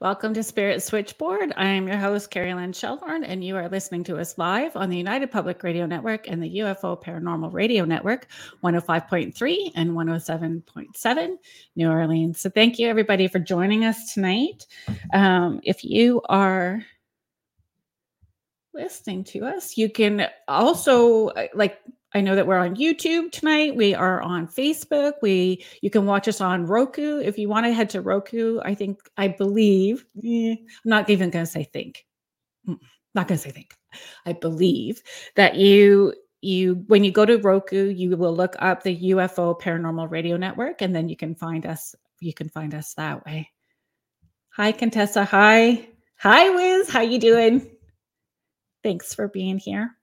Welcome to Spirit Switchboard. I am your host, Kerrilynn and you are listening to us live on the United Public Radio Network and the UFO Paranormal Radio Network, 105.3 and 107.7 New Orleans. So, thank you everybody for joining us tonight. Um, if you are listening to us, you can also uh, like I know that we're on YouTube tonight. We are on Facebook. We you can watch us on Roku if you want to head to Roku. I think I believe. Eh, I'm not even going to say think. Mm, not going to say think. I believe that you you when you go to Roku, you will look up the UFO Paranormal Radio Network, and then you can find us. You can find us that way. Hi, Contessa. Hi, hi, Wiz. How you doing? Thanks for being here.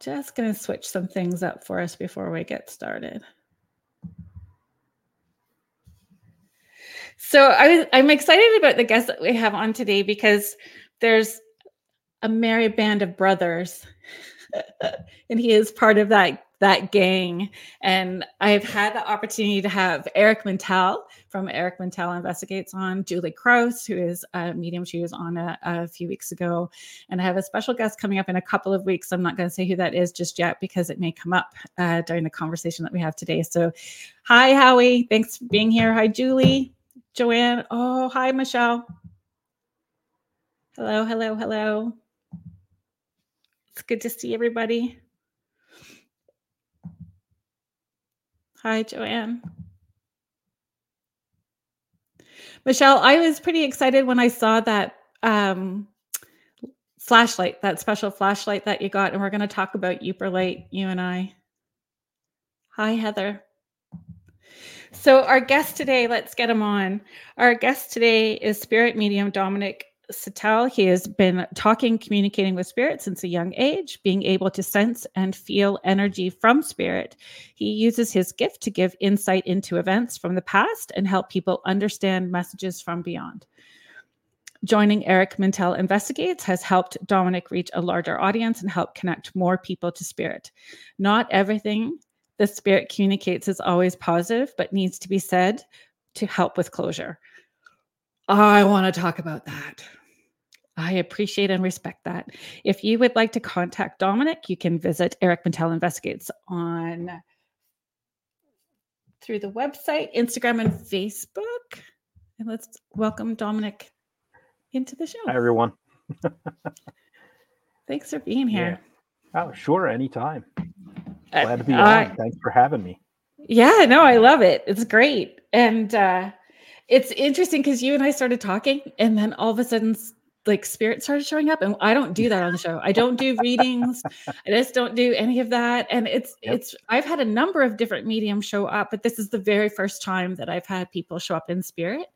Just going to switch some things up for us before we get started. So I I'm excited about the guest that we have on today because there's a merry band of brothers, and he is part of that that gang. And I've had the opportunity to have Eric Mintel from Eric Mintel Investigates on, Julie Kraus, who is a medium. She was on a, a few weeks ago. And I have a special guest coming up in a couple of weeks. I'm not going to say who that is just yet because it may come up uh, during the conversation that we have today. So, hi, Howie. Thanks for being here. Hi, Julie. Joanne. Oh, hi, Michelle. Hello, hello, hello. It's good to see everybody. Hi, Joanne. Michelle, I was pretty excited when I saw that um, flashlight, that special flashlight that you got, and we're going to talk about Uperlite, you and I. Hi, Heather. So, our guest today, let's get him on. Our guest today is spirit medium Dominic Sattele, he has been talking, communicating with spirit since a young age, being able to sense and feel energy from spirit. He uses his gift to give insight into events from the past and help people understand messages from beyond. Joining Eric Mintel Investigates has helped Dominic reach a larger audience and help connect more people to spirit. Not everything the spirit communicates is always positive, but needs to be said to help with closure. I want to talk about that. I appreciate and respect that. If you would like to contact Dominic, you can visit Eric Mintel Investigates on through the website, Instagram, and Facebook. And let's welcome Dominic into the show. Hi, everyone. Thanks for being here. Yeah. Oh, sure, anytime. Uh, Glad to be on. Thanks for having me. Yeah, no, I love it. It's great. And uh it's interesting because you and I started talking, and then all of a sudden like spirit started showing up and i don't do that on the show. I don't do readings. I just don't do any of that and it's yep. it's i've had a number of different mediums show up but this is the very first time that i've had people show up in spirit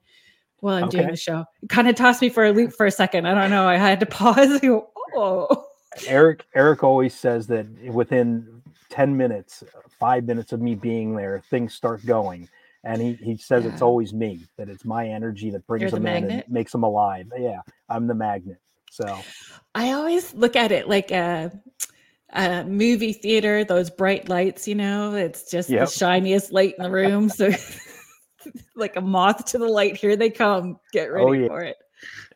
while i'm okay. doing the show. It kind of tossed me for a loop for a second. I don't know. I had to pause go, oh. Eric eric always says that within 10 minutes five minutes of me being there things start going and he, he says yeah. it's always me that it's my energy that brings them in and makes them alive yeah i'm the magnet so i always look at it like a, a movie theater those bright lights you know it's just yep. the shiniest light in the room so like a moth to the light here they come get oh, ready oh, yeah. for it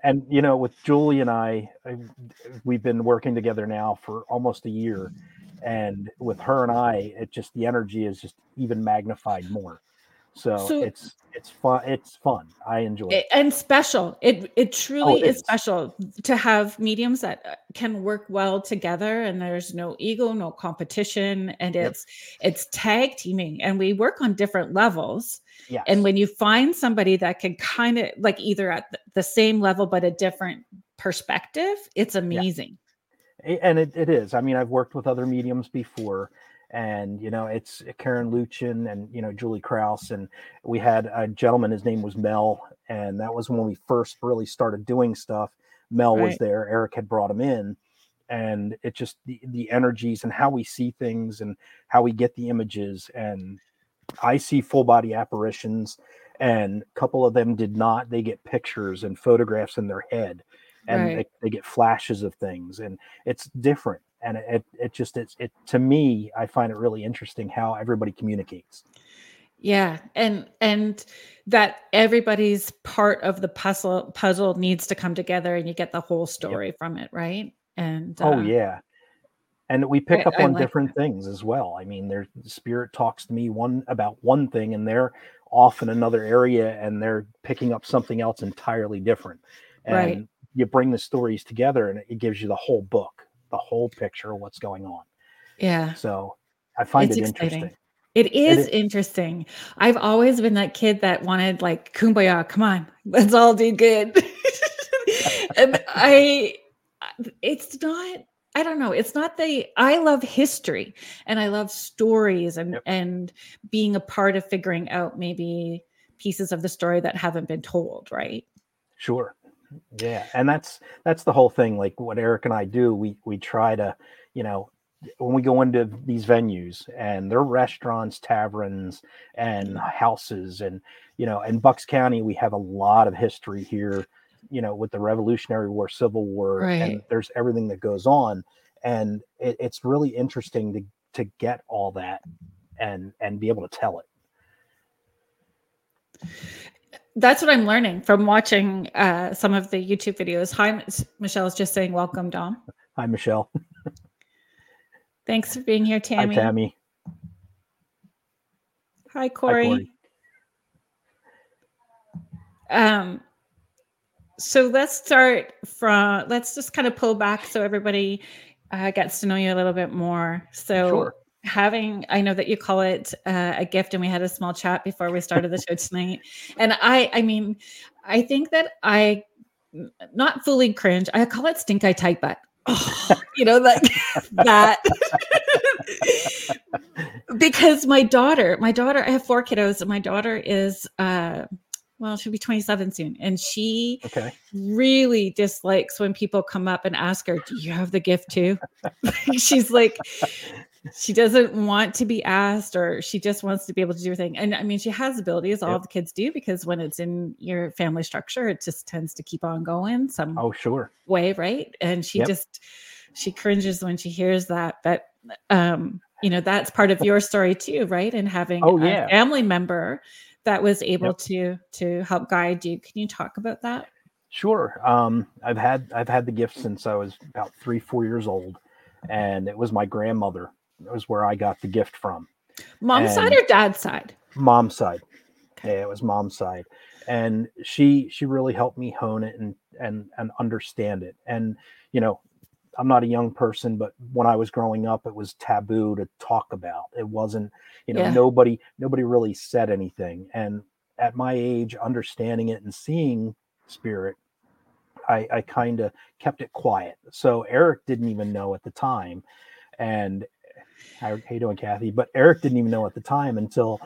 and you know with julie and I, I we've been working together now for almost a year and with her and i it just the energy is just even magnified more so, so it's it's fun. It's fun. I enjoy it. And special. It it truly oh, it is. is. special to have mediums that uh, can work well together and there's no ego, no competition and it's yep. it's tag teaming and we work on different levels. Yes. And when you find somebody that can kind of like either at the same level but a different perspective, it's amazing. Yeah. And it, it is. I mean, I've worked with other mediums before and you know it's Karen Luchin and you know Julie Kraus and we had a gentleman his name was Mel and that was when we first really started doing stuff Mel right. was there Eric had brought him in and it just the, the energies and how we see things and how we get the images and I see full body apparitions and a couple of them did not they get pictures and photographs in their head and right. they, they get flashes of things and it's different and it it just it's it to me i find it really interesting how everybody communicates Yeah, and and that everybody's part of the puzzle puzzle needs to come together and you get the whole Yep. story from it, right? And Oh, uh yeah. And we I pick up on like different that. things as well. I mean, there's spirit talks to me one about one thing and they're off in another area and they're picking up something else entirely different. Right. And you bring the stories together and it gives you the whole book, the whole picture of what's going on. Yeah. So I find It's it exciting. interesting. It It is is. interesting. I've always been that kid that wanted like kumbaya, come on, let's all do good. and I I- it's not I don't know, it's not the I love history and I love stories and Yep. and being a part of figuring out maybe pieces of the story that haven't been told, right? Sure. Yeah. And that's that's the whole thing. Like what Eric and I do, we we try to, you know, when we go into these venues and they're restaurants, taverns, and mm. houses, and you know, in Bucks County, we have a lot of history here, you know, with the Revolutionary War, Civil War, and there's everything that goes on. And it, it's really interesting to to get all that and and be able to tell it. That's what I'm learning from watching uh, some of the YouTube videos. Hi, Mich- Michelle's just saying welcome, Dom. Hi, Michelle. Thanks for being here, Tammy. Hi, Tammy. Hi, Hi, Corey. Corey. Um, so let's start from, let's just kind of pull back so everybody uh, gets to know you a little bit more. So, Sure. Having, I know that you call it uh, a gift, and we had a small chat before we started the show tonight. And I, I mean, I think that i not fully cringe, I call it stink eye tight butt. Oh, you know, like that. because my daughter, my daughter, I have four kiddos, and my daughter is uh well, she'll be 27 soon. And she Okay. really dislikes when people come up and ask her, Do you have the gift too? She's like, she doesn't want to be asked, or she just wants to be able to do her thing. And I mean, she has abilities, all Yep. the kids do, because when it's in your family structure, it just tends to keep on going some Oh, sure. way, right? And she Yep. just she cringes when she hears that. But um, you know, that's part of your story too, right? And having Oh, a family member that was able Yep. to to help guide you. Can you talk about that? Sure. Um, I've had I've had the gift since I was about three, four years old, and it was my grandmother. It was where I got the gift from. Mom's side or dad's side? Mom's side. Okay. Yeah, it was mom's side, and she she really helped me hone it and and and understand it. And you know, I'm not a young person, but when I was growing up, it was taboo to talk about. It wasn't, you know, Yeah. nobody nobody really said anything. And at my age, understanding it and seeing spirit, I, I kind of kept it quiet. So Eric didn't even know at the time. And how, how you doing, Kathy? But Eric didn't even know at the time until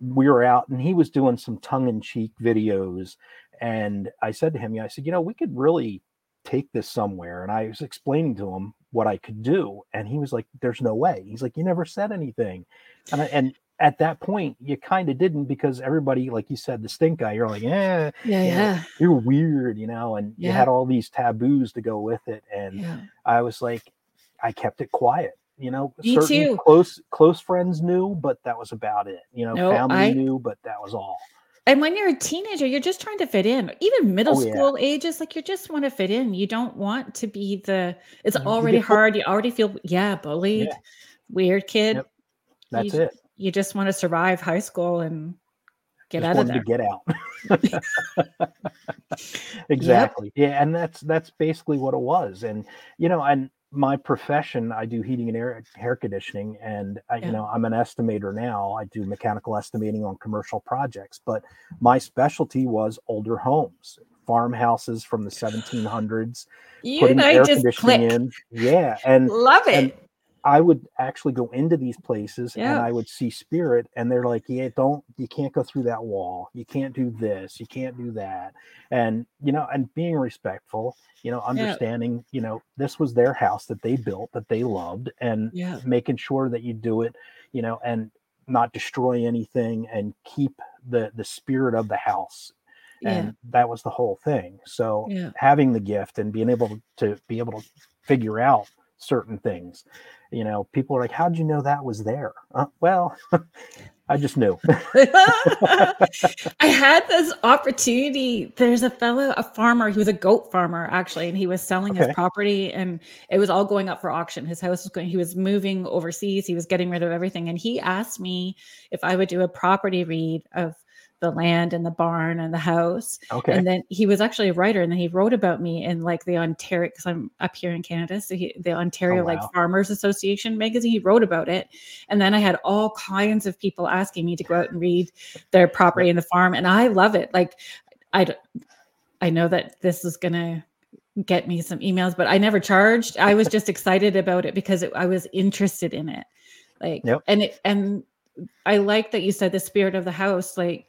we were out and he was doing some tongue-in-cheek videos. And I said to him, yeah, I said, you know, we could really take this somewhere. And I was explaining to him what I could do. And he was like, There's no way. He's like, You never said anything. And I, and at that point, you kind of didn't because everybody, like you said, the stink guy, you're like, yeah, Yeah, you know, yeah, you're weird, you know, and you had all these taboos to go with it. And yeah. I was like, I kept it quiet. You know, Me certain too. close close friends knew, but that was about it. You know, No, family I- knew, but that was all. And when you're a teenager, you're just trying to fit in. Even middle Oh, yeah. school ages, like you just want to fit in. You don't want to be the. It's You- you already hard. You already feel yeah, bullied, Yeah. weird kid. Yep. That's you, it. You just want to survive high school and get Just out of there. to get out. exactly. Yeah, and that's that's basically what it was. And you know, and my profession, I do heating and air conditioning, and I, Yeah. you know, I'm an estimator now. I do mechanical estimating on commercial projects, but my specialty was older homes, farmhouses from the 1700s, You putting air just conditioning click. in. Yeah, and Love it. and I would actually go into these places and I would see spirit, and they're like, "Yeah, don't you can't go through that wall. You can't do this. You can't do that." And you know, and being respectful, you know, understanding, you know, this was their house that they built that they loved, and yeah. making sure that you do it, you know, and not destroy anything and keep the the spirit of the house. Yeah. And that was the whole thing. So Yeah. having the gift and being able to be able to figure out certain things you know people are like how'd you know that was there uh, well I just knew. I had this opportunity. There's a fellow, a farmer, he was a goat farmer actually, and he was selling Okay. his property and it was all going up for auction. His house was going, he was moving overseas, he was getting rid of everything. And he asked me if I would do a property read of the land and the barn and the house. Okay. And then he was actually a writer, and then he wrote about me in like the Ontario, because I'm up here in Canada, so he, the Ontario Oh, like. Farmers Association magazine. He wrote about it, and then I had all kinds of people asking me to go out and read their property and the farm, and I love it. Like, I, I know that this is gonna get me some emails, but I never charged. I was just excited about it because it, I was interested in it, like, Yep. and it and I like that you said the spirit of the house, like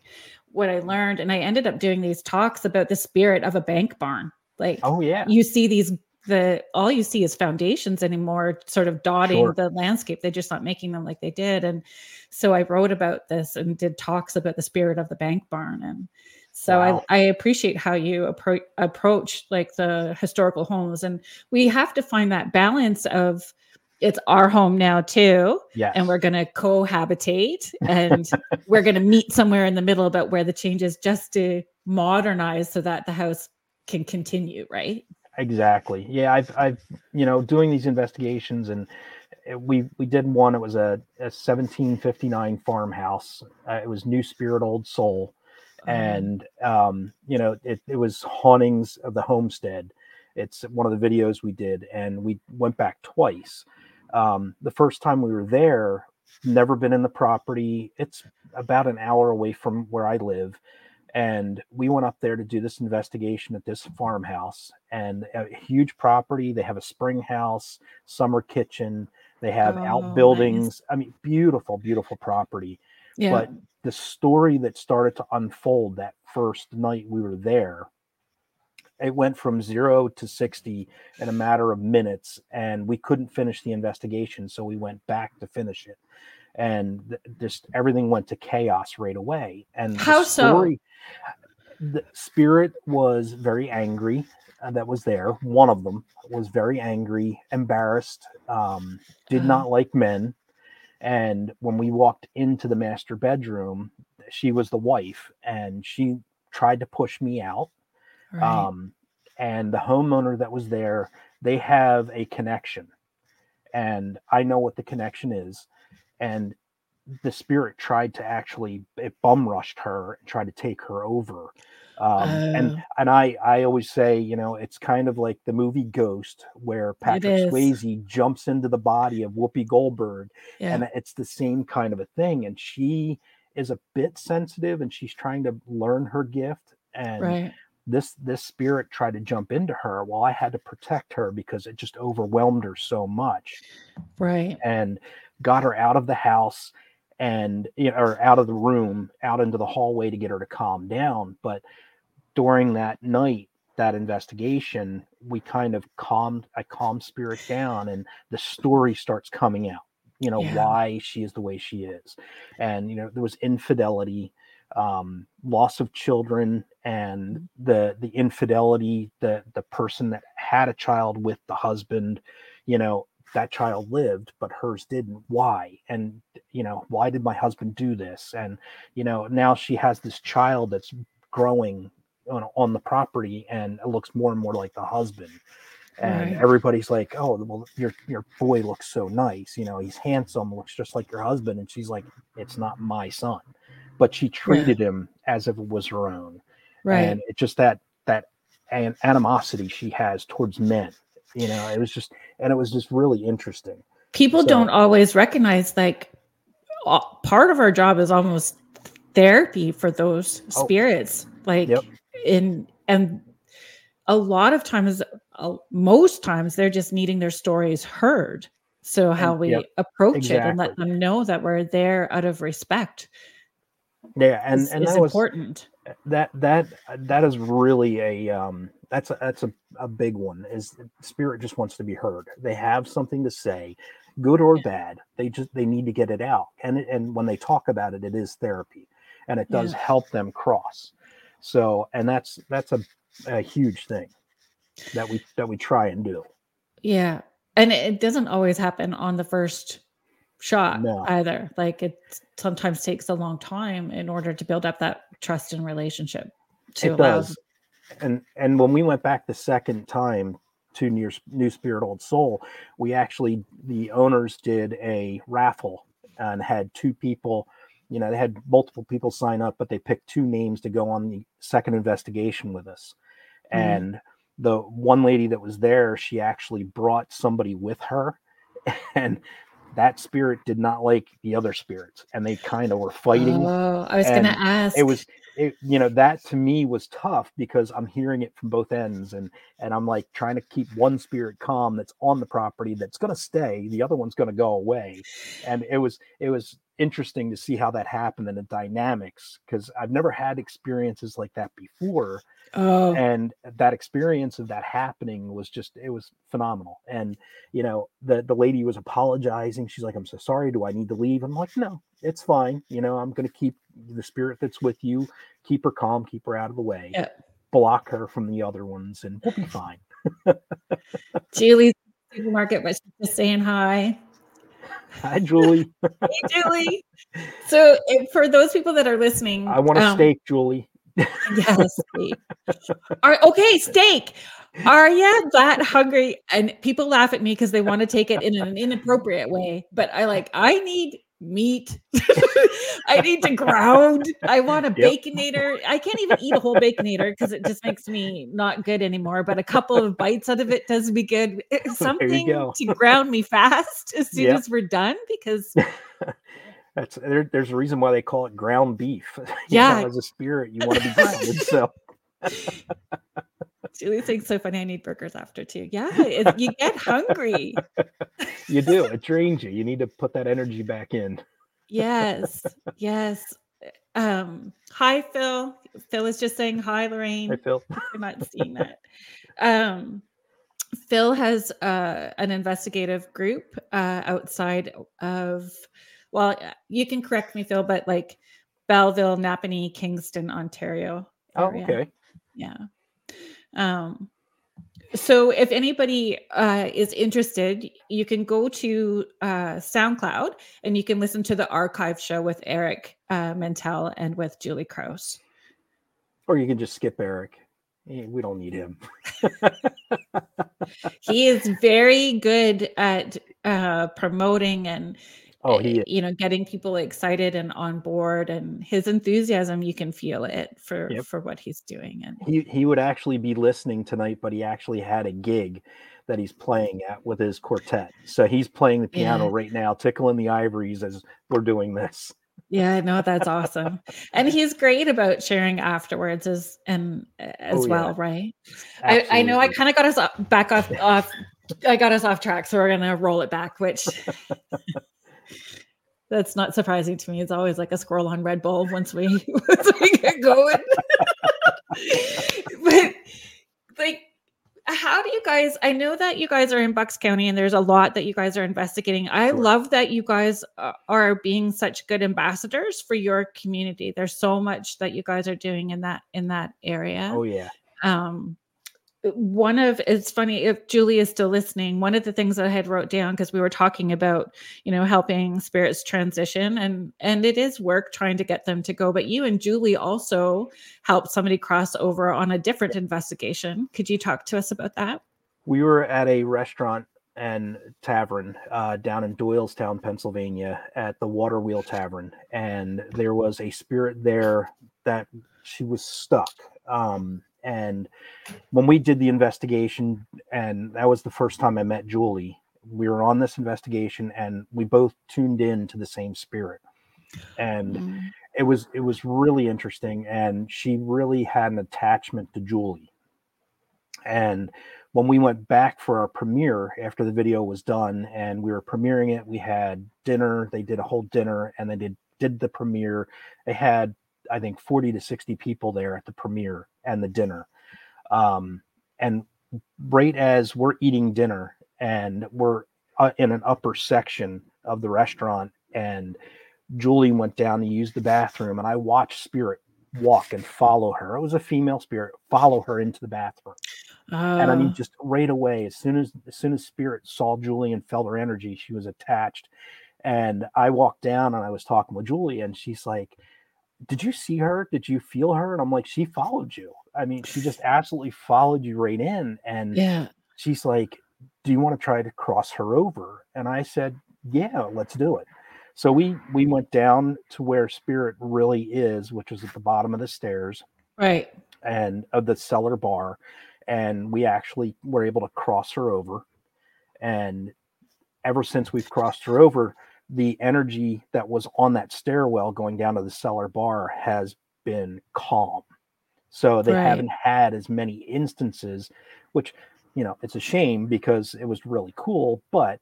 what I learned, and I ended up doing these talks about the spirit of a bank barn. Like oh yeah. you see these the all you see is foundations anymore, sort of dotting Sure. the landscape. They're just not making them like they did. And so I wrote about this and did talks about the spirit of the bank barn. And so Wow. I, I appreciate how you appro- approach like the historical homes. And we have to find that balance of it's our home now too Yes. and we're going to cohabitate and we're going to meet somewhere in the middle about where the change is just to modernize so that the house can continue right? Exactly. Yeah i've i've you know doing these investigations and uh, we we did one it was a, a 1759 farmhouse. Uh, it was new spirit old soul. And um you know it, it was hauntings of the homestead. It's one of the videos we did and we went back twice um the first time we were there never been in the property. It's about an hour away from where i live and we went up there to do this investigation at this farmhouse and a huge property. They have a spring house summer kitchen. They have Oh, nice. i mean beautiful beautiful property. Yeah. But the story that started to unfold that first night we were there it went from zero to 60 in a matter of minutes and we couldn't finish the investigation so we went back to finish it and th- just everything went to chaos right away and the How so? the spirit was very angry uh, that was there one of them was very angry embarrassed um, did Uh-huh. not like men and when we walked into the master bedroom she was the wife and she tried to push me out right. um, and the homeowner that was there they have a connection. And i know what the connection is. And the spirit tried to actually it bum rushed her and tried to take her over. Um, Oh. and and i i always say you know it's kind of like the movie ghost where patrick swayze jumps into the body of whoopi goldberg yeah. and it's the same kind of a thing. And she is a bit sensitive and she's trying to learn her gift. And right this this spirit tried to jump into her while i had to protect her because it just overwhelmed her so much right. and got her out of the house and you know, or out of the room out into the hallway to get her to calm down. But during that night that investigation we kind of calmed i calmed spirit down and the story starts coming out you know Yeah. why she is the way she is. And you know there was infidelity um loss of children and the the infidelity the the person that had a child with the husband you know that child lived but hers didn't. Why? And you know why did my husband do this? And you know now she has this child that's growing on, on the property and it looks more and more like the husband. And Right. everybody's like oh well your your boy looks so nice. You know he's handsome looks just like your husband. And she's like it's not my son but she treated him as if it was her own. Right. And it's just that that an animosity she has towards men you know it was just and it was just really interesting. People so- don't always recognize like part of our job is almost therapy for those Oh. spirits like Yep. in and a lot of times uh, most times they're just needing their stories heard. So how we yep, approach it and let them know that we're there out of respect yeah and is, and that was important. that that that is really a um that's a that's a, a big one is spirit just wants to be heard. They have something to say good or bad they just they need to get it out and and when they talk about it it is therapy and it does Yeah. help them cross. So and that's that's a, a huge thing that we that we try and do. Yeah and it doesn't always happen on the first shot No. either. Like it sometimes takes a long time in order to build up that trust and relationship. To it allow does and and when we went back the second time to new, new spirit old soul we actually the owners did a raffle and had two people you know they had multiple people sign up but they picked two names to go on the second investigation with us Mhm. and the one lady that was there she actually brought somebody with her and that spirit did not like the other spirits and they kind of were fighting Oh, I was going to ask. it was it, you know that to me was tough because i'm hearing it from both ends and and i'm like trying to keep one spirit calm that's on the property that's going to stay the other one's going to go away. And it was it was interesting to see how that happened and the dynamics because i've never had experiences like that before oh, and that experience of that happening was just it was phenomenal. And you know the the lady was apologizing. She's like i'm so sorry. Do i need to leave? I'm like no it's fine you know i'm going to keep the spirit that's with you keep her calm keep her out of the way Yeah. block her from the other ones and we'll be fine Julie's in the supermarket was just saying hi. hi julie Hey, Julie. So, for those people that are listening, i want a um, steak julie Yes. Are, okay, steak. Are you that hungry? And people laugh at me because they want to take it in an inappropriate way. But I like, I need meat. I need to ground. I want a Yep. baconator. I can't even eat a whole baconator because it just makes me not good anymore. But a couple of bites out of it does me good. Eh, eh, it's Something go. to ground me fast as soon Yep. as we're done because that's there, there's a reason why they call it ground beef You know, Yeah. as a spirit you want to be grounded so Julie thinks so funny. I need burgers after too. Yeah, you get hungry. you do it drains you you need to put that energy back in Yes, yes. Um, hi, Phil. Phil is just saying hi, Lorraine. i feel You're not seeing that. Um, Phil has uh, an investigative group uh, outside of, well, you can correct me, Phil, but like Belleville, Napanee, Kingston, Ontario. oh okay Yeah. Um, so if anybody uh, is interested, you can go to uh, SoundCloud and you can listen to the archive show with Eric uh, Mintel and with Julie Kraus. or you can just skip eric we don't need him He is very good at uh, promoting and oh uh, he is. you know getting people excited and on board and his enthusiasm you can feel it for Yep. for what he's doing and he he would actually be listening tonight but he actually had a gig that he's playing at with his quartet so he's playing the piano Yeah. right now tickling the ivories as we're doing this Yeah, no, that's awesome. And he's great about sharing afterwards as and as Oh, yeah. well, right? I, I know I kind of got us off, back off off I got us off track, so we're gonna roll it back, which that's not surprising to me. It's always like a squirrel on Red Bull once we once we get going. but like how do you guys i know that you guys are in bucks county and there's a lot that you guys are investigating i Sure. love that you guys uh, are being such good ambassadors for your community there's so much that you guys are doing in that in that area oh yeah um one of it's funny if julie is still listening one of the things that i had wrote down because we were talking about you know helping spirits transition and and it is work trying to get them to go but you and julie also helped somebody cross over on a different investigation. Could you talk to us about that? We were at a restaurant and tavern uh, down in Doylestown, Pennsylvania, at the Water Wheel Tavern, and there was a spirit there that she was stuck. Um, and when we did the investigation, and that was the first time I met Julie, we were on this investigation, and we both tuned in to the same spirit, and Mm. it was it was really interesting, and she really had an attachment to Julie, and when we went back for our premiere after the video was done and we were premiering it, we had dinner. They did a whole dinner and they did did the premiere. They had I think 40 to 60 people there at the premiere and the dinner. Um, and right as we're eating dinner and we're uh, in an upper section of the restaurant and Julie went down to use the bathroom and I watched Spirit walk and follow her. It was a female spirit, follow her into the bathroom and I mean, just right away, as soon as as soon as Spirit saw Julie and felt her energy, she was attached, And I walked down and I was talking with Julie, and she's like, Did you see her? Did you feel her? And I'm like, She followed you. I mean, she just absolutely followed you right in. And Yeah. she's like, Do you want to try to cross her over? And I said, Yeah, let's do it. So we we went down to where spirit really is, which is at the bottom of the stairs Right. and of the cellar bar and we actually were able to cross her over and ever since we've crossed her over the energy that was on that stairwell going down to the cellar bar has been calm. So they Right. haven't had as many instances which you know it's a shame because it was really cool but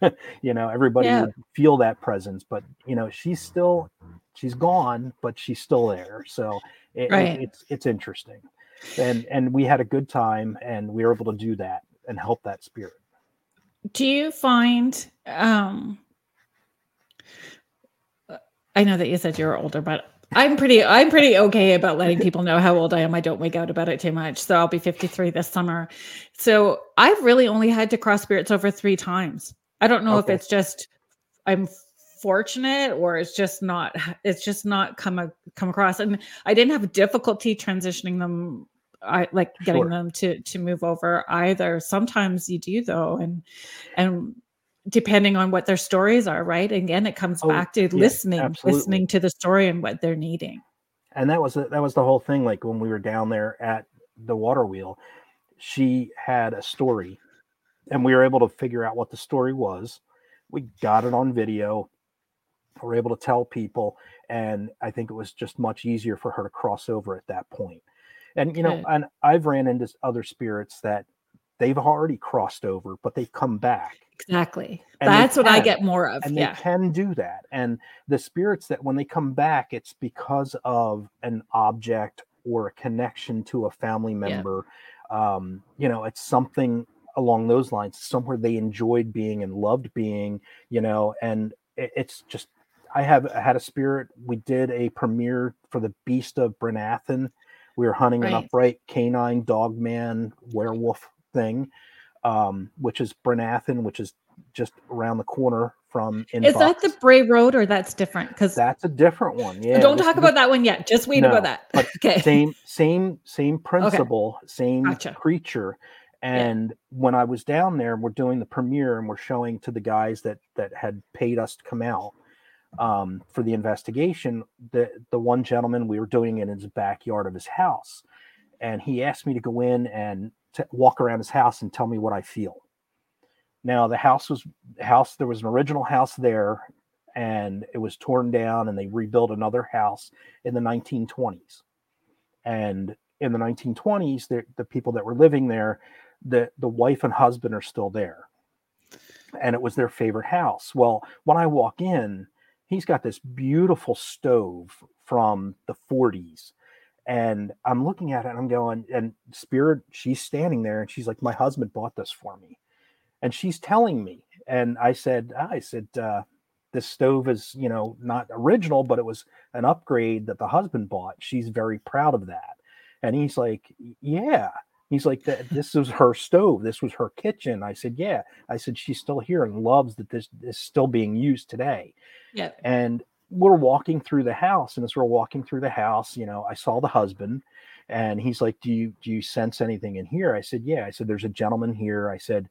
you know everybody Yeah. would feel that presence but you know she's still she's gone but she's still there. So it, it- it's it's interesting. And and we had a good time and we were able to do that and help that spirit. Do you find um I know that you said you're older, but I'm pretty I'm pretty okay about letting people know how old I am. I don't wake out about it too much. So I'll be 53 this summer. So I've really only had to cross spirits over 3 times. I don't know Okay. if it's just I'm fortunate or it's just not it's just not come a, come across and I didn't have difficulty transitioning them I like getting Sure. them to to move over either. Sometimes you do though and and depending on what their stories are, right? Again, it comes Oh, back to yeah, listening, absolutely. listening to the story and what they're needing. and that was that was the whole thing like when we were down there at the water wheel she had a story and we were able to figure out what the story was we got it on video we were able to tell people and i think it was just much easier for her to cross over at that point. and you know Good. and i've ran into other spirits that they've already crossed over but they've come back Exactly. And That's what I get more of. and Yeah. they can do that and the spirits that when they come back it's because of an object or a connection to a family member um you know it's something along those lines somewhere they enjoyed being and loved being you know and it, it's just i have I had a spirit we did a premiere for the beast of brenathan we were hunting an upright canine dog man werewolf thing um which is brenathan which is just around the corner from in Is that the Bray Road or that's different? Because that's a different one yeah don't this- talk about that one yet. Just wait No, about that. okay. same same same principle same Gotcha. creature and when i was down there we're doing the premiere and we're showing to the guys that that had paid us to come out um, for the investigation the the one gentleman we were doing it in his backyard of his house and he asked me to go in and to walk around his house and tell me what i feel. Now the house was house there was an original house there and it was torn down and they rebuilt another house in the 1920s and in the 1920s the, the people that were living there the the wife and husband are still there. And it was their favorite house. Well when i walk in he's got this beautiful stove from the 40s and i'm looking at it and i'm going and spirit she's standing there and she's like my husband bought this for me. And she's telling me and i said i said uh, this stove is you know not original but it was an upgrade that the husband bought. She's very proud of that. And he's like yeah. He's like this was her stove. This was her kitchen. I said yeah. I said she's still here and loves that this is still being used today. Yeah. and we're walking through the house and as we're walking through the house you know i saw the husband and he's like do you do you sense anything in here? I said yeah. I said there's a gentleman here. I said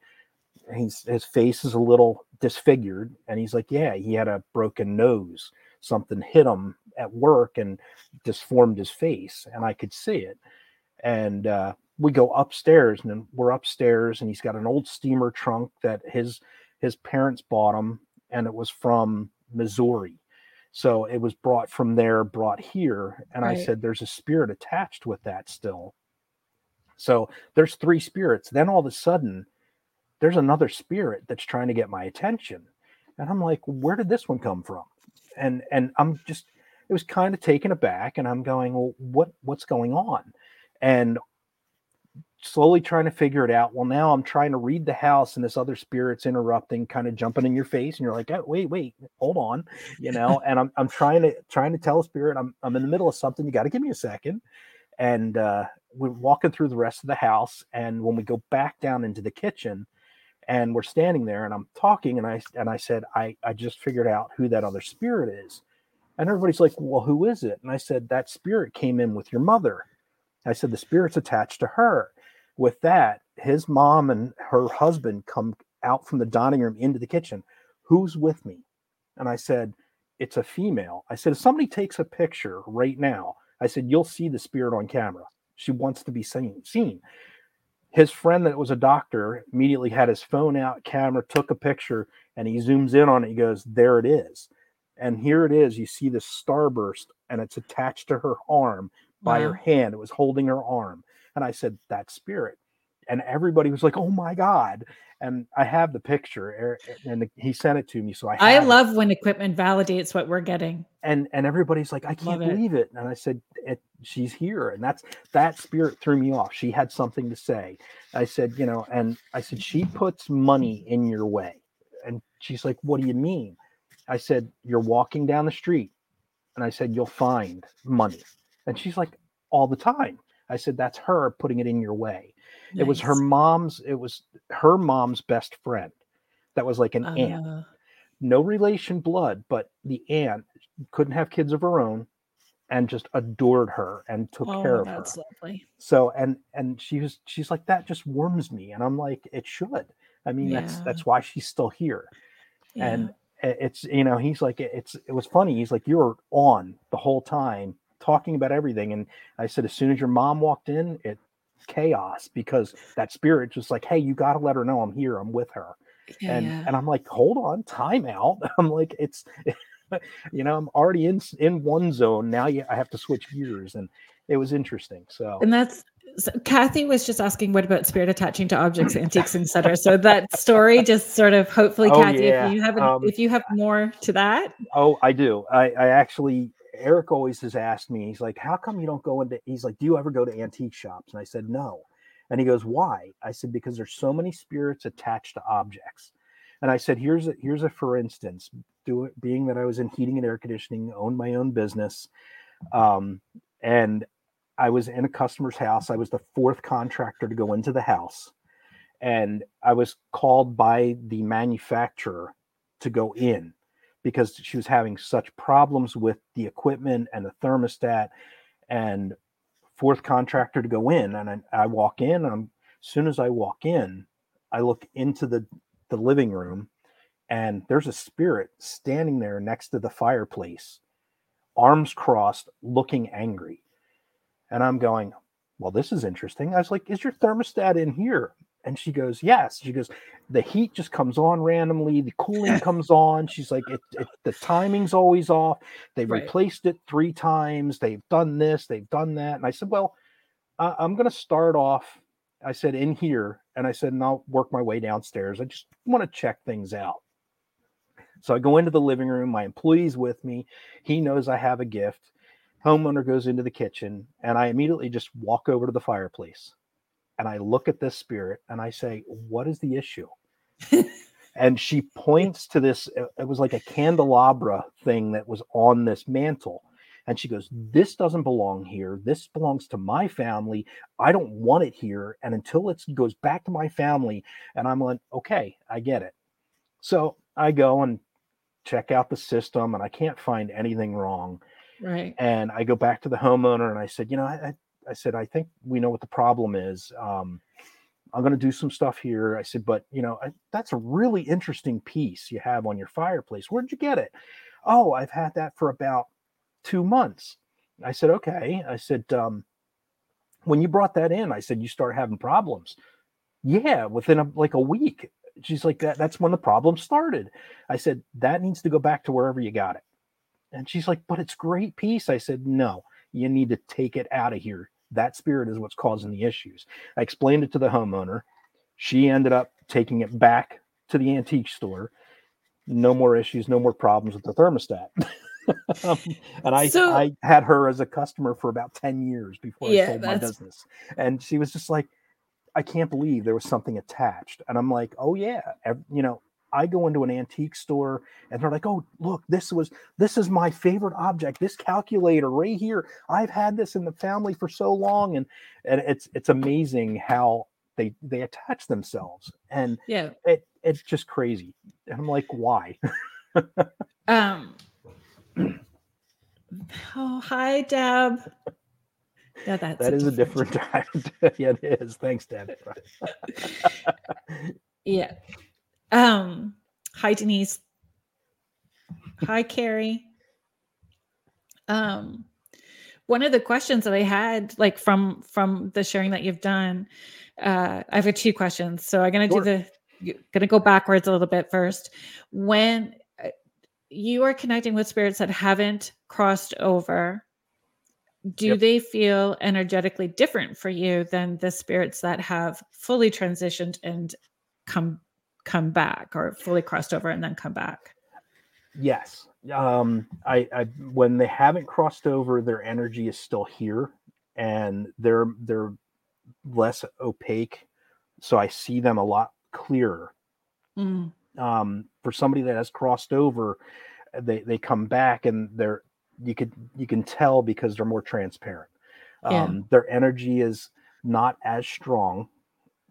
he's his face is a little disfigured and he's like yeah he had a broken nose. Something hit him at work and disformed his face and i could see it. And uh, we go upstairs and we're upstairs and he's got an old steamer trunk that his his parents bought him and it was from missouri so it was brought from there brought here and i said there's a spirit attached with that still. So there's three spirits then all of a sudden there's another spirit that's trying to get my attention and i'm like where did this one come from? And and i'm just it was kind of taken aback and i'm going well what what's going on? And slowly trying to figure it out well now i'm trying to read the house and this other spirit's interrupting kind of jumping in your face and you're like oh, wait wait hold on you know and i'm, I'm trying to trying to tell a spirit i'm, I'm in the middle of something you got to give me a second and uh, we're walking through the rest of the house and when we go back down into the kitchen and we're standing there and I'm talking and I and I said I I just figured out who that other spirit is. And everybody's like, "Well, who is it?" And I said that spirit came in with your mother. I said the spirit's attached to her. With that, his mom and her husband come out from the dining room into the kitchen. Who's with me? And I said, It's a female. I said, If somebody takes a picture right now, I said, You'll see the spirit on camera. She wants to be seen. seen his friend that was a doctor immediately had his phone out, camera, took a picture, and he zooms in on it. He goes, There it is. And here it is. You see the starburst, and it's attached to her arm by wow. her hand. It was holding her arm. And I said, that spirit. And everybody was like, Oh my God. And I have the picture, er, er, and he sent it to me. So I I love it. when equipment validates what we're getting. And and everybody's like, I can't love believe it. it. And I said, it, she's here and that's that spirit threw me off she had something to say i said you know and i said she puts money in your way and she's like what do you mean i said you're walking down the street and i said you'll find money and she's like all the time i said that's her putting it in your way nice. it was her mom's it was her mom's best friend that was like an uh, aunt no relation blood but the aunt couldn't have kids of her own and just adored her and took oh, care of that's her. Lovely. So and and she was she's like that just warms me and I'm like it should. I mean yeah. that's that's why she's still here. Yeah. And it's you know he's like it's it was funny he's like you were on the whole time talking about everything and I said as soon as your mom walked in it chaos because that spirit just like hey you got to let her know I'm here I'm with her. Yeah, and and I'm like hold on time out. I'm like it's you know, I'm already in in one zone. Now you, I have to switch gears, and it was interesting. So, and that's so Kathy was just asking, what about spirit attaching to objects, antiques, etc. So that story just sort of, hopefully, oh, Kathy, yeah. if you have um, if you have more to that. Oh, I do. I, I actually, Eric always has asked me. He's like, "How come you don't go into?" He's like, "Do you ever go to antique shops?" And I said, "No." And he goes, "Why?" I said, "Because there's so many spirits attached to objects." And I said, "Here's a here's a for instance do it being that I was in heating and air conditioning, owned my own business. Um, and I was in a customer's house. I was the fourth contractor to go into the house. And I was called by the manufacturer to go in because she was having such problems with the equipment and the thermostat and fourth contractor to go in and I, I walk in and as soon as I walk in I look into the the living room and there's a spirit standing there next to the fireplace, arms crossed, looking angry. And I'm going, Well, this is interesting. I was like, Is your thermostat in here? And she goes, Yes. She goes, The heat just comes on randomly, the cooling comes on. She's like, it, it, The timing's always off. They've right. replaced it three times. They've done this, they've done that. And I said, Well, uh, I'm going to start off. I said, In here. And I said, And I'll work my way downstairs. I just want to check things out. So I go into the living room. My employee's with me. He knows I have a gift. Homeowner goes into the kitchen, and I immediately just walk over to the fireplace and I look at this spirit and I say, What is the issue? and she points to this, uh, it was like a candelabra thing that was on this mantle. And she goes, This doesn't belong here. This belongs to my family. I don't want it here. And until it goes back to my family, and I'm like, Okay, I get it. So I go and check out the system and I can't find anything wrong. Right. And I go back to the homeowner and I said, you know, I, I said, I think we know what the problem is. Um, I'm going to do some stuff here. I said, but you know, I, that's a really interesting piece you have on your fireplace. Where'd you get it? Oh, I've had that for about two months. I said, okay. I said, um, when you brought that in, I said, you start having problems. Yeah, within a, like a week she's like that that's when the problem started i said that needs to go back to wherever you got it and she's like but it's great piece i said no you need to take it out of here that spirit is what's causing the issues i explained it to the homeowner she ended up taking it back to the antique store no more issues no more problems with the thermostat um, and I, so, I had her as a customer for about 10 years before yeah, I sold my business. And she was just like, I can't believe there was something attached. And I'm like, oh yeah, you know, I go into an antique store and they're like, oh, look, this was this is my favorite object, this calculator right here. I've had this in the family for so long. And and it's it's amazing how they they attach themselves and Yeah. it it's just crazy and i'm like why Um. Oh, hi, Deb. Yeah, that's that is a different time yeah it is thanks deb Yeah. Um. Hi, Denise. Hi, Carrie. Um, one of the questions that I had, like from from the sharing that you've done, uh, I've got two questions. So I'm gonna Sure. do the gonna go backwards a little bit first. When uh, you are connecting with spirits that haven't crossed over, do Yep. they feel energetically different for you than the spirits that have fully transitioned and come come back or fully crossed over and then come back? Yes. Um, I, I when they haven't crossed over, their energy is still here, and they're they're less opaque, so I see them a lot clearer. Mm, Um, for somebody that has crossed over, they they come back and they're you could you can tell because they're more transparent. Yeah. Um, their energy is not as strong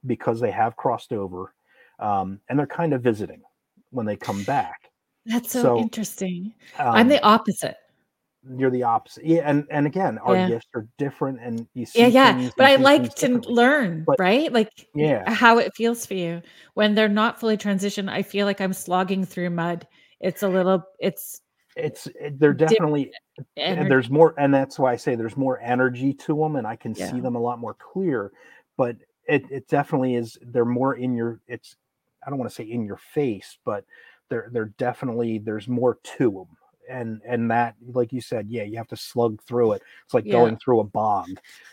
because they have crossed over, um, and they're kind of visiting when they come back. That's so, So, interesting. I'm Um, the opposite. you're the opposite. Yeah, and and again, our Yeah. gifts are different, and you see Yeah, yeah. But I like to learn, But- right? Like Yeah, how it feels for you. When they're not fully transitioned, I feel like I'm slogging through mud. It's a little it's it's they're Dip- definitely and there's more, and that's why I say there's more energy to them, and I can see them a lot more clear. But it it definitely is. They're more in your. It's I don't want to say in your face, but they're they're definitely there's more to them. And and that, like you said, yeah, you have to slug through it. It's like Yeah. going through a bog,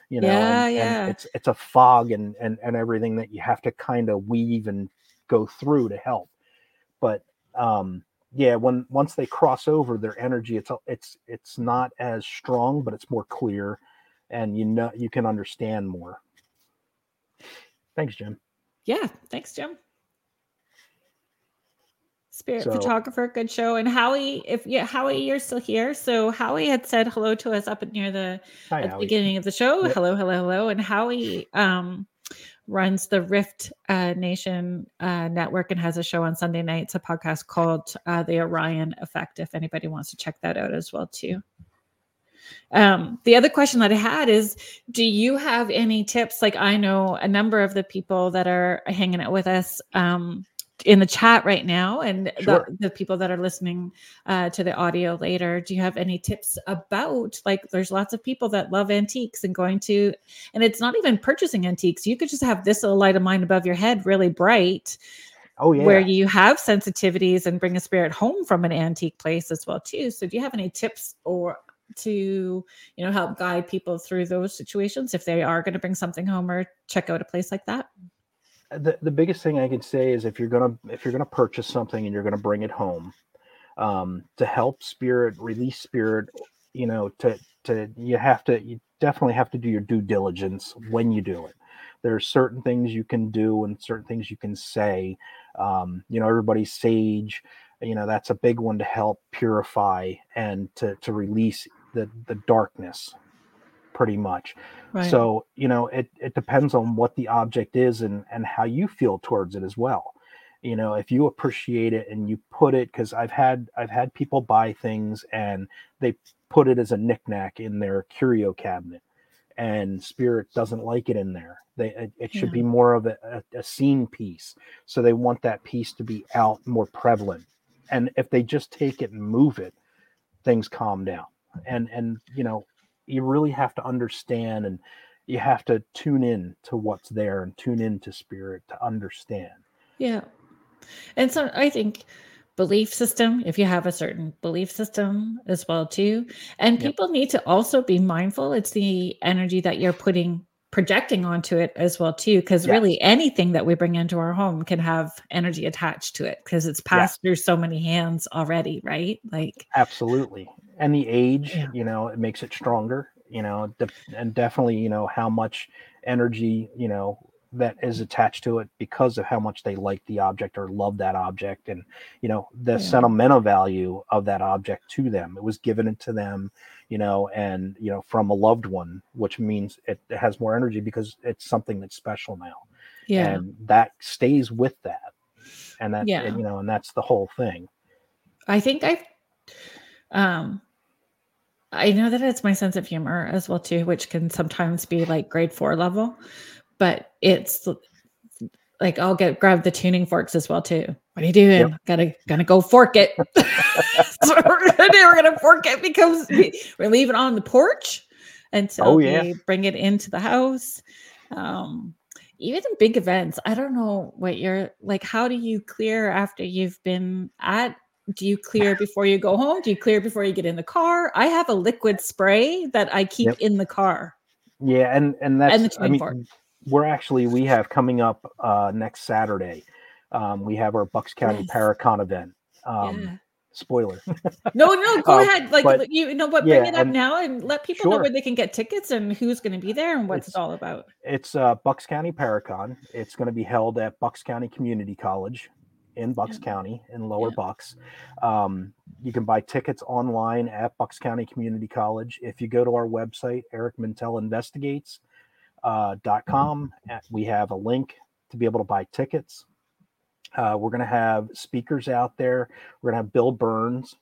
you know. Yeah, and, yeah. and it's it's a fog and and and everything that you have to kind of weave and go through to help. But um yeah when once they cross over their energy it's it's it's not as strong but it's more clear and you know you can understand more thanks jim yeah. Thanks, Jim. Spirit So- photographer, good show. And Howie, if yeah, Howie, you're still here. So Howie had said hello to us up near the Hi, at the beginning of the show. Yep. Hello, hello, hello. And Howie um, runs the Rift uh, Nation uh, network and has a show on Sunday nights, a podcast called uh, The Orion Effect. If anybody wants to check that out as well, too. Um, the other question that I had is Do you have any tips? Like, I know a number of the people that are hanging out with us. Um, in the chat right now and Sure. the, the people that are listening uh, to the audio later. Do you have any tips about like there's lots of people that love antiques and going to and it's not even purchasing antiques. You could just have this little light of mine above your head really bright oh yeah. where you have sensitivities and bring a spirit home from an antique place as well too. So do you have any tips or to you know help guide people through those situations if they are going to bring something home or check out a place like that the, the biggest thing i can say is if you're gonna if you're gonna purchase something and you're gonna bring it home um, to help spirit release spirit you know to to you have to you definitely have to do your due diligence when you do it. There are certain things you can do and certain things you can say. Um, you know everybody's sage you know that's a big one to help purify and to to release the the darkness pretty much. Right. So you know it, it depends on what the object is and and how you feel towards it as well. You know if you appreciate it and you put it because i've had i've had people buy things and they put it as a knickknack in their curio cabinet and spirit doesn't like it in there. They it, it should be more of a, a, a scene piece. So they want that piece to be out more prevalent. And if they just take it and move it things calm down. And and you know you really have to understand and you have to tune in to what's there and tune in to spirit to understand Yeah. And so I think belief system, if you have a certain belief system as well too. And Yep. people need to also be mindful it's the energy that you're putting projecting onto it as well too because Yes. really anything that we bring into our home can have energy attached to it because it's passed through so many hands already, right? Like absolutely and the age Yeah. you know it makes it stronger you know de- and definitely you know how much energy you know that is mm. attached to it because of how much they like the object or love that object and you know the Yeah. sentimental value of that object to them it was given to them you know and you know from a loved one which means it, has more energy because it's something that's special now Yeah. and that stays with that and that Yeah. and, you know and that's the whole thing I think I um I know that it's my sense of humor as well too, which can sometimes be like grade four level, but it's like I'll get grab the tuning forks as well too. What are you doing? Gotta gonna go fork it. so we're gonna do, we're gonna fork it because we, we're leaving it on the porch until Oh, yeah. we bring it into the house. Um even in big events, I don't know what you're like. How do you clear after you've been at do you clear before you go home? Do you clear before you get in the car? I have a liquid spray that I keep Yep. in the car. yeah and and that's And the i tuning mean fork. We're actually we have coming up uh next saturday um we have our bucks county Yes. paracon event um yeah. spoiler No, no, go Um, ahead. Like but- you know what, bring yeah, it up and- now and let people know where they can get tickets and who's going to be there and what's it It's- all about. it's uh bucks county paracon it's going to be held at bucks county community college in bucks Yeah. county in lower bucks um you can buy tickets online at bucks county community college if you go to our website eric mintel investigates uh, dot com. Uh, we have a link to be able to buy tickets. Uh, we're going to have speakers out there. We're going to have bill birnes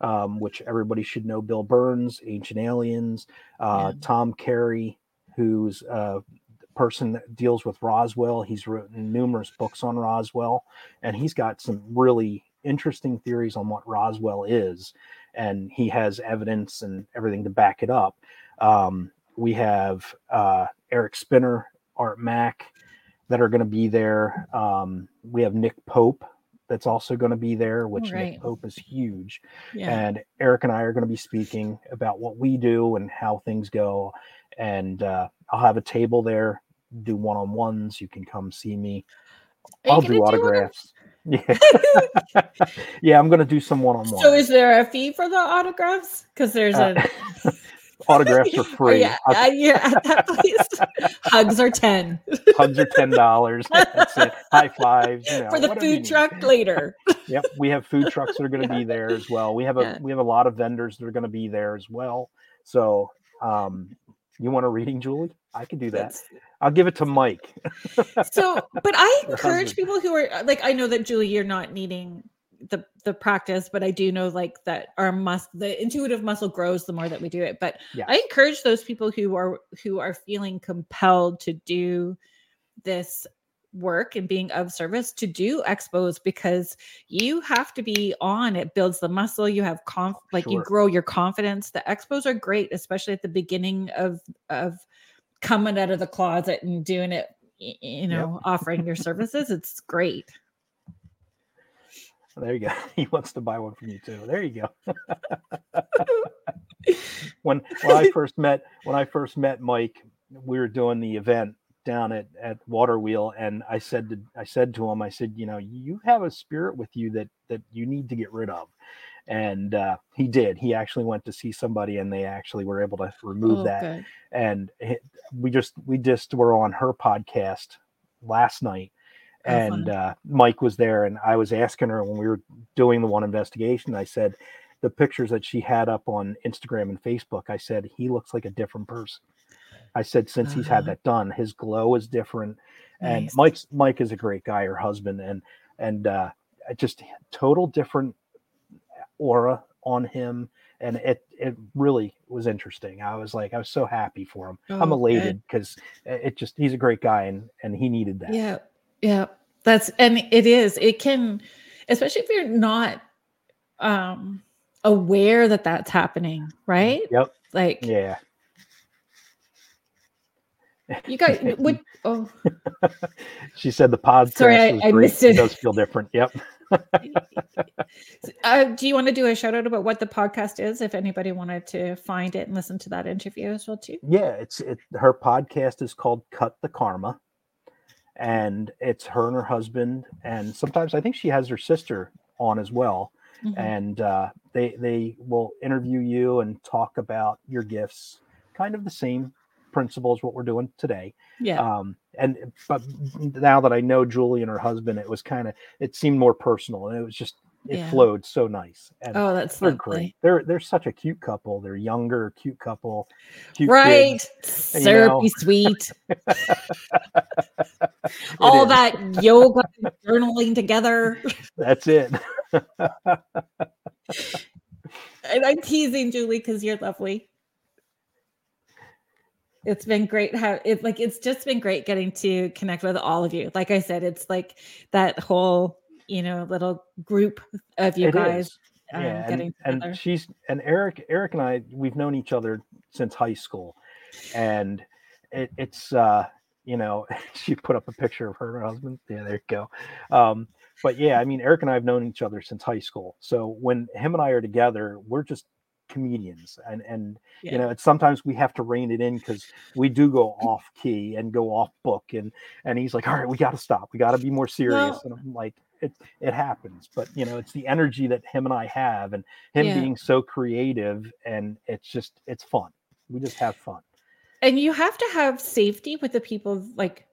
um, which everybody should know bill birnes ancient aliens uh, Yeah. tom carey who's a person that deals with roswell. He's written numerous books on roswell and he's got some really interesting theories on what roswell is and he has evidence and everything to back it up. Um, we have uh, eric spinner art mack that are going to be there um, we have nick pope that's also going to be there which right. nick pope is huge Yeah. and Eric and I are going to be speaking about what we do and how things go. And uh, I'll have a table there, do one on ones. You can come see me. Are I'll gonna do autographs. Yeah, yeah, I'm going to do some one on one. So is there a fee for the autographs? Because there's Uh, a Autographs are Oh, free. yeah, uh, yeah, at that place. Hugs are ten Hugs are ten dollars. That's it. High fives. You know, for the food truck later. Yep, we have food trucks that are going to be there as well. We have a Yeah. we have a lot of vendors that are going to be there as well. So, um, you want a reading, Julie? I can do that. That's- I'll give it to Mike. so but i encourage people who are like i know that julie you're not needing the the practice but i do know like that our mus the intuitive muscle grows the more that we do it. But Yeah. i encourage those people who are who are feeling compelled to do this work and being of service to do expos because you have to be on. It builds the muscle. You have conf oh, like you grow your confidence. The expos are great especially at the beginning of of coming out of the closet and doing it you know offering your services. It's great There you go. He wants to buy one from you too. There you go. when when I first met when I first met Mike, we were doing the event down at at Water Wheel, and I said to I said to him, I said, you know, you have a spirit with you that that you need to get rid of. And uh, he did. He actually went to see somebody, and they actually were able to remove Oh, that. good. and it- we just we just were on her podcast last night and uh, mike was there and i was asking her when we were doing the one investigation i said the pictures that she had up on instagram and facebook i said he looks like a different person. I said since he's had Uh-huh. that done his glow is different and Nice. mike's mike is a great guy her husband and and uh just total different aura on him and it it really was interesting. I was like i was so happy for him. I'm Oh, elated because it just he's a great guy and and he needed that. Yeah yeah that's and it is it can especially if you're not um aware that that's happening right? Yep. Like yeah. You guys would oh. She said the pod. Sorry, I- I missed it. does feel different. Yep. Uh, do you want to do a shout out about what the podcast is if anybody wanted to find it and listen to that interview as well too? Yeah it's it her podcast is called cut the karma and it's her and her husband and sometimes i think she has her sister on as well Mhm. and uh, they they will interview you and talk about your gifts kind of the same principles what we're doing today yeah um and but now that i know julie and her husband it was kind of it seemed more personal and it was just it Yeah. flowed so nice and oh that's they're lovely. great they're they're such a cute couple they're younger cute couple cute right kids. you know. sweet All is. that yoga journaling together. That's it. And I'm teasing Julie because you're lovely. It's been great how it like it's just been great getting to connect with all of you. Like I said, it's like that whole, you know, little group of you It guys is. um, yeah, getting and, and she's and Eric, Eric and I, we've known each other since high school, and it, it's uh, you know, she put up a picture of her and her husband. Yeah, there you go. Um, but yeah, I mean, Eric and I have known each other since high school. So when him and I are together, we're just comedians, and and Yeah. you know, it's sometimes we have to rein it in because we do go off key and go off book, and and he's like, all right, we got to stop, we got to be more serious, Well- and I'm like. It, it happens but you know it's the energy that him and i have and him Yeah. being so creative and it's just it's fun. We just have fun. And you have to have safety with the people like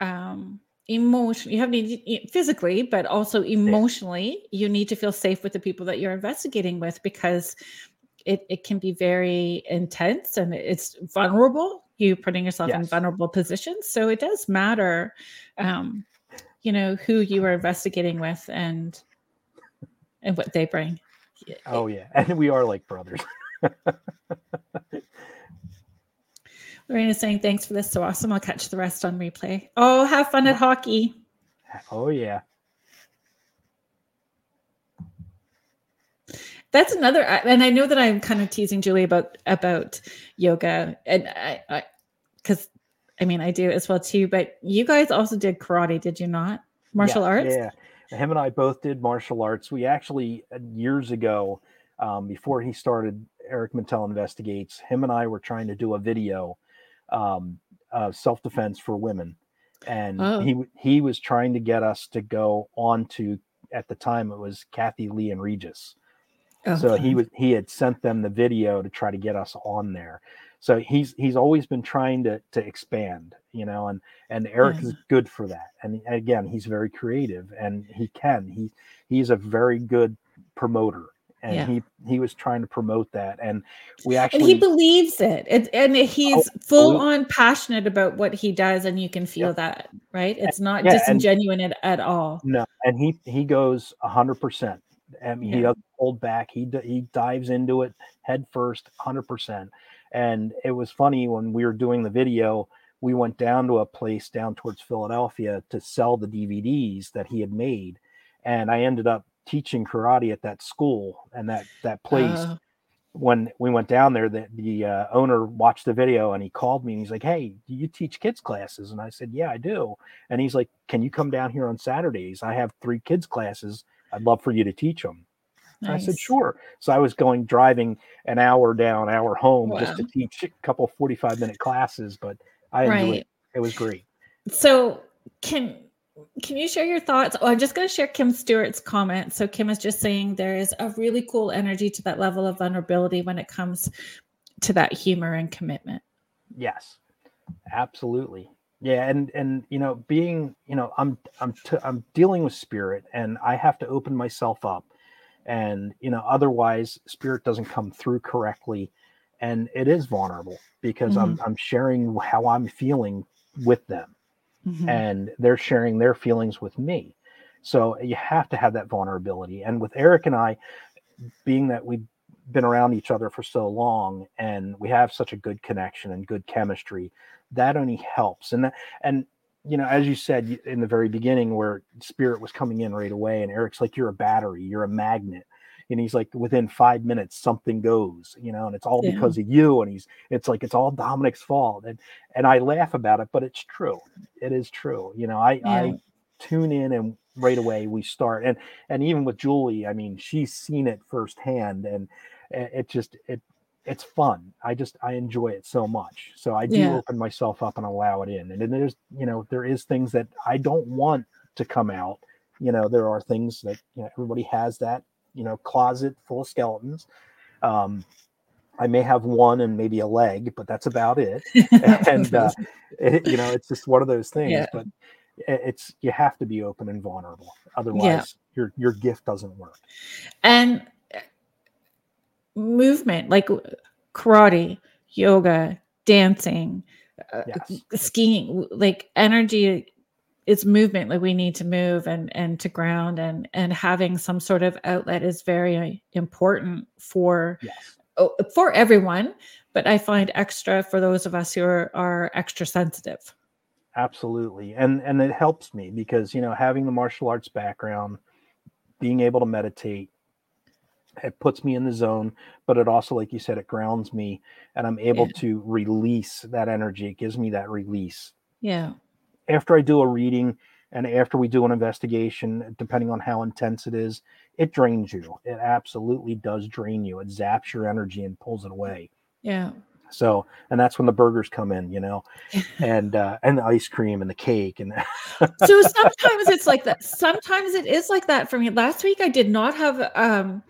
um emotion you have need physically but also emotionally you need to feel safe with the people that you're investigating with because it, it can be very intense and it's vulnerable you putting yourself in vulnerable positions. So it does matter um you know who you are investigating with and and what they bring. Oh yeah. And we are like brothers. Lorena's saying thanks for this. So awesome. I'll catch the rest on replay. Oh have fun at hockey. Oh yeah. That's another and i know that i'm kind of teasing julie about about yoga. And i because I, mean i do as well too but you guys also did karate did you not martial Yeah, arts Yeah, him and I both did martial arts. We actually uh, years ago, um, before he started Eric Mintel Investigates, him and I were trying to do a video, um, uh, self defense for women, and Oh. he he was trying to get us to go on to at the time it was Kathie Lee and Regis. So he was he had sent them the video to try to get us on there. So he's he's always been trying to to expand, you know, and and Eric mm-hmm. is good for that. And again, he's very creative and he can. He he's a very good promoter. And Yeah. he he was trying to promote that. And we actually and he believes it. it and oh, he's Oh, full absolutely. on passionate about what he does and you can feel that right it's not Yeah, and- at, at all No, and he he goes a hundred percent. I mean, he doesn't hold back. He he dives into it head first, hundred percent. And it was funny when we were doing the video. We went down to a place down towards Philadelphia to sell the DVDs that he had made, and I ended up teaching karate at that school and that that place. Oh, when we went down there, the, the uh, owner watched the video and he called me and he's like, Hey, do you teach kids classes? And I said, Yeah, I do. And he's like, Can you come down here on Saturdays? I have three kids classes. I'd love for you to teach them. I said. Sure. So I was going driving an hour down, hour home just to teach a couple 45 minute classes, but I enjoyed it. It was great. so can can you share your thoughts oh i'm just going to share kim stewart's comment so kim is just saying there is a really cool energy to that level of vulnerability when it comes to that humor and commitment Yes, absolutely. Yeah, and and you know, being you know, I'm I'm t- I'm dealing with spirit, and I have to open myself up, and you know, otherwise, spirit doesn't come through correctly, and it is vulnerable because I'm I'm sharing how I'm feeling with them, Mhm. and they're sharing their feelings with me. So you have to have that vulnerability. And with Eric and I, being that we've been around each other for so long and we have such a good connection and good chemistry, that only helps. And that, and you know, as you said in the very beginning, where spirit was coming in right away, and Eric's like, "You're a battery, you're a magnet." And he's like, within five minutes, something goes, you know, and it's all Yeah. because of you. And he's, it's like it's all Dominic's fault, and and I laugh about it, but it's true. It is true. You know, I Yeah. I tune in and right away we start and and even with julie i mean she's seen it firsthand and it it just it it's fun. I just i enjoy it so much. So i do Yeah. open myself up and allow it in. And then there's you know there is things that i don't want to come out. You know there are things that you know everybody has that you know closet full of skeletons. Um i may have one and maybe a leg but that's about it. And uh, it, you know it's just one of those things Yeah. but it's you have to be open and vulnerable. Otherwise your your gift doesn't work. And movement like karate yoga dancing uh, Yes. skiing like energy it's movement like we need to move and and to ground and and having some sort of outlet is very important for yes. for everyone but i find extra for those of us who are, are extra sensitive. Absolutely. And and it helps me because you know having the martial arts background being able to meditate it puts me in the zone but it also like you said it grounds me and i'm able Yeah. to release that energy. It gives me that release. Yeah. After i do a reading and after we do an investigation depending on how intense it is it drains you. It absolutely does drain you. It zaps your energy and pulls it away. Yeah so and that's when the burgers come in you know and uh and the ice cream and the cake and so sometimes it's like that sometimes it is like that for me. Last week i did not have um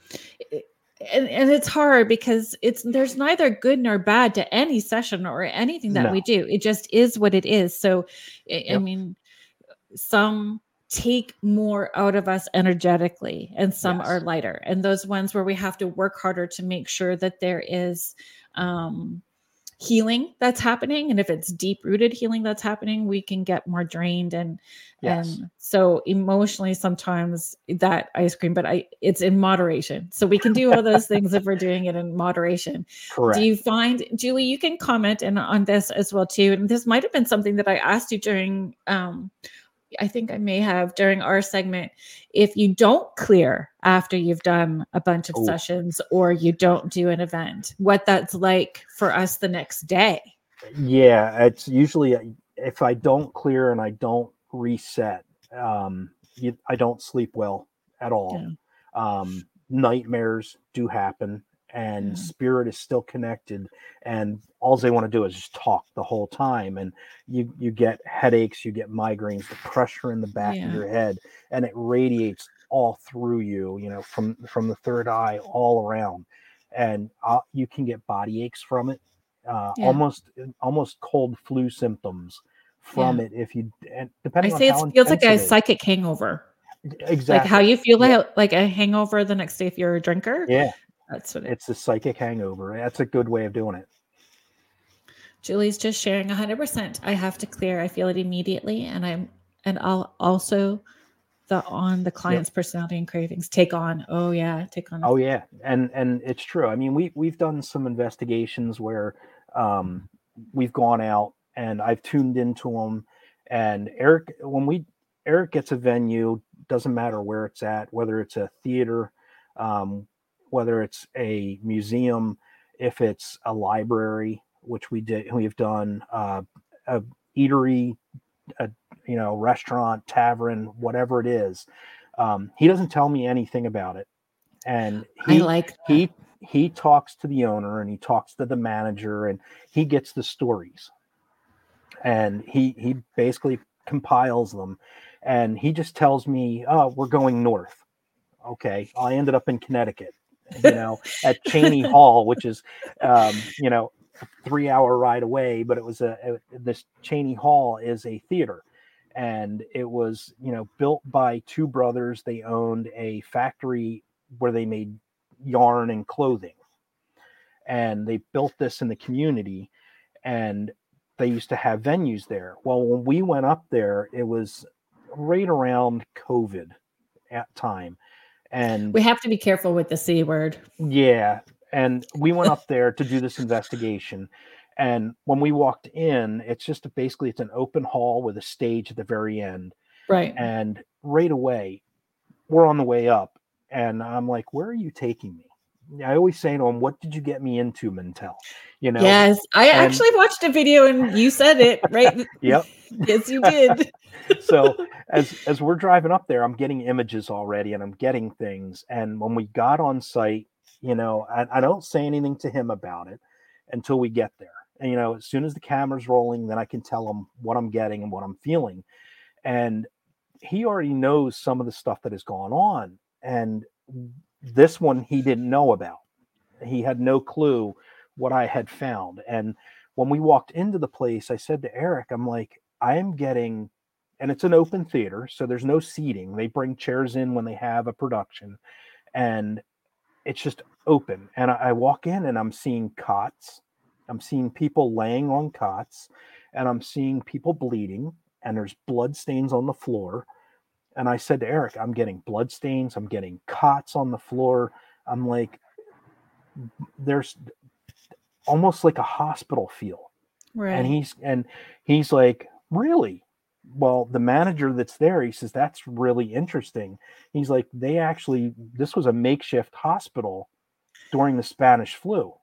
and, and it's hard because it's there's neither good nor bad to any session or anything that No. we do. It just is what it is. So I- i mean some take more out of us energetically and some Yes. are lighter. And those ones where we have to work harder to make sure that there is um healing that's happening and if it's deep rooted healing that's happening we can get more drained and yes. and so emotionally sometimes that ice cream but i it's in moderation. So we can do all those things if we're doing it in moderation. Correct do you find julie you can comment and on this as well too and this might have been something that i asked you during um i think i may have during our segment if you don't clear after you've done a bunch of Oh. sessions or you don't do an event what that's like for us the next day Yeah, it's usually uh, if I don't clear and I don't reset, um, you, I don't sleep well at all. Um, nightmares do happen, and Yeah. spirit is still connected, and all they want to do is just talk the whole time, and you you get headaches, you get migraines, the pressure in the back Yeah. of your head, and it radiates all through you, you know, from from the third eye all around, and uh, you can get body aches from it uh, Yeah. almost almost cold flu symptoms from it if you and i depending say on how it feels like a intense it is. psychic hangover exactly like how you feel Yeah. like, like a hangover the next day if you're a drinker yeah that's what it it's a psychic hangover that's a good way of doing it Julie's just sharing 100%. I have to clear. I feel it immediately and I'm and I'll also the on the client's personality and cravings take on. Oh yeah, take on. oh yeah and and it's true i mean we we've done some investigations where um we've gone out and i've tuned into them and eric when we eric gets a venue doesn't matter where it's at whether it's a theater um whether it's a museum if it's a library which we did we've done uh, a eatery a you know restaurant tavern whatever it is um, he doesn't tell me anything about it. And I he like that. he he talks to the owner and he talks to the manager and he gets the stories. And he he basically compiles them and he just tells me oh we're going north. Okay i ended up in connecticut you know at cheney hall which is um, you know a three hour ride away but it was a, a this cheney hall is a theater. And it was you know built by two brothers. They owned a factory where they made yarn and clothing. And they built this in the community and they used to have venues there. Well when we went up there it was right around covid at time and we have to be careful with the C word. yeah and we went up there to do this investigation and when we walked in it's just a, basically it's an open hall with a stage at the very end Right. and right away we're on the way up and i'm like where are you taking me i always say to him what did you get me into mintel you know yes. I and- actually watched a video and you said it, right? yep yes, you did. so as as we're driving up there i'm getting images already and i'm getting things and when we got on site you know I, I don't say anything to him about it until we get there and you know as soon as the camera's rolling then i can tell him what i'm getting and what i'm feeling and he already knows some of the stuff that has gone on and this one he didn't know about. He had no clue what i had found. And when we walked into the place i said to eric i'm like i am getting and it's an open theater so there's no seating. They bring chairs in when they have a production and it's just open. And I, I walk in and i'm seeing cots. I'm seeing people laying on cots and i'm seeing people bleeding and there's blood stains on the floor. And I said to Eric, I'm getting blood stains, I'm getting cots on the floor. I'm like, there's almost like a hospital feel. Right. And he's and he's like, really? Well, the manager that's there, he says, that's really interesting. He's like, they actually, this was a makeshift hospital during the Spanish flu.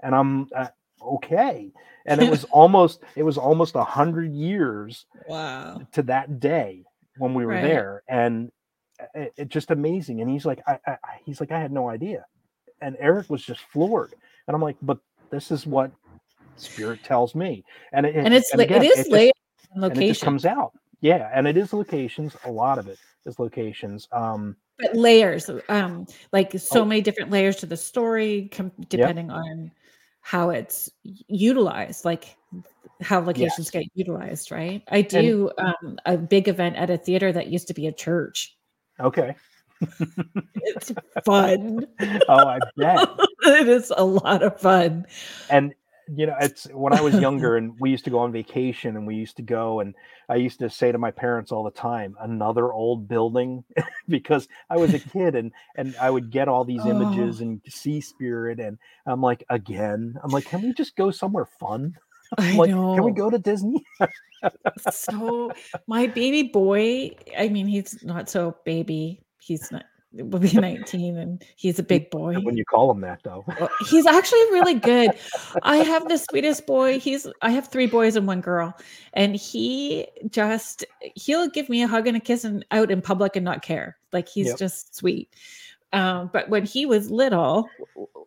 And I'm uh, okay. And it was almost, it was almost a hundred years wow. to that day when we were Right. there. And it, it just amazing. And he's like, I, I, he's like, I had no idea. And Eric was just floored. And I'm like, but this is what spirit tells me. And it, And it's and again, it is just- layered on and it location, comes out. Yeah, and it is locations. A lot of it is locations. Um, but layers. Um, like so Oh. many different layers to the story, com- depending on how it's utilized. Like how locations get utilized, right? I do um, a big event at a theater that used to be a church. okay. It's fun. Oh, I bet. it is a lot of fun. and you know it's when i was younger and we used to go on vacation and we used to go and i used to say to my parents all the time another old building because i was a kid and and i would get all these oh. images and see spirit and i'm like again i'm like can we just go somewhere fun I I'm like know. can we go to disney so my baby boy, I mean, he's not so baby. He's not will be 19 and he's a big boy. when you call him that though Well, He's actually really good. I have the sweetest boy. He's I have three boys and one girl. And he just he'll give me a hug and a kiss and out in public and not care. Like he's Yep. just sweet. Um, but when he was little,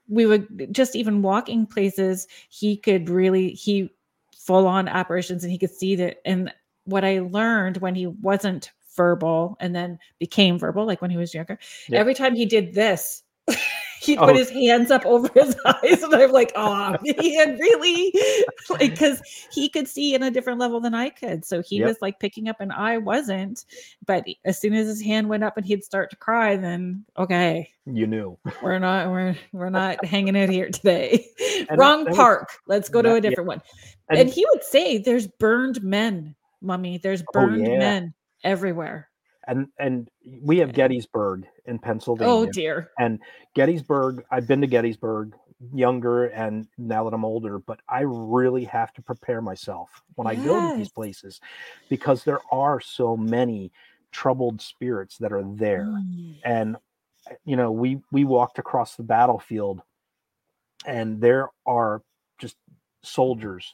we would just even walking places, he could really he full on apparitions and he could see that. And what I learned when he wasn't verbal and then became verbal, like when he was younger, Yeah. every time he did this, he'd Oh. put his hands up over his eyes, and I'm like, oh, he had really, like, because he could see in a different level than I could. So he Yep. was like picking up, and I wasn't. But as soon as his hand went up and he'd start to cry, then okay, you knew we're not, we're we're not hanging out here today. And Wrong that was- park. Let's go to that- a yeah. different one. and, And he would say, "There's burned men, mummy. There's Oh, burned yeah. men everywhere." and and we have gettysburg in pennsylvania Oh dear. And Gettysburg, I've been to Gettysburg younger and now that I'm older, but I really have to prepare myself when I go to these places because there are so many troubled spirits that are there. Mm. And you know, we we walked across the battlefield and there are just soldiers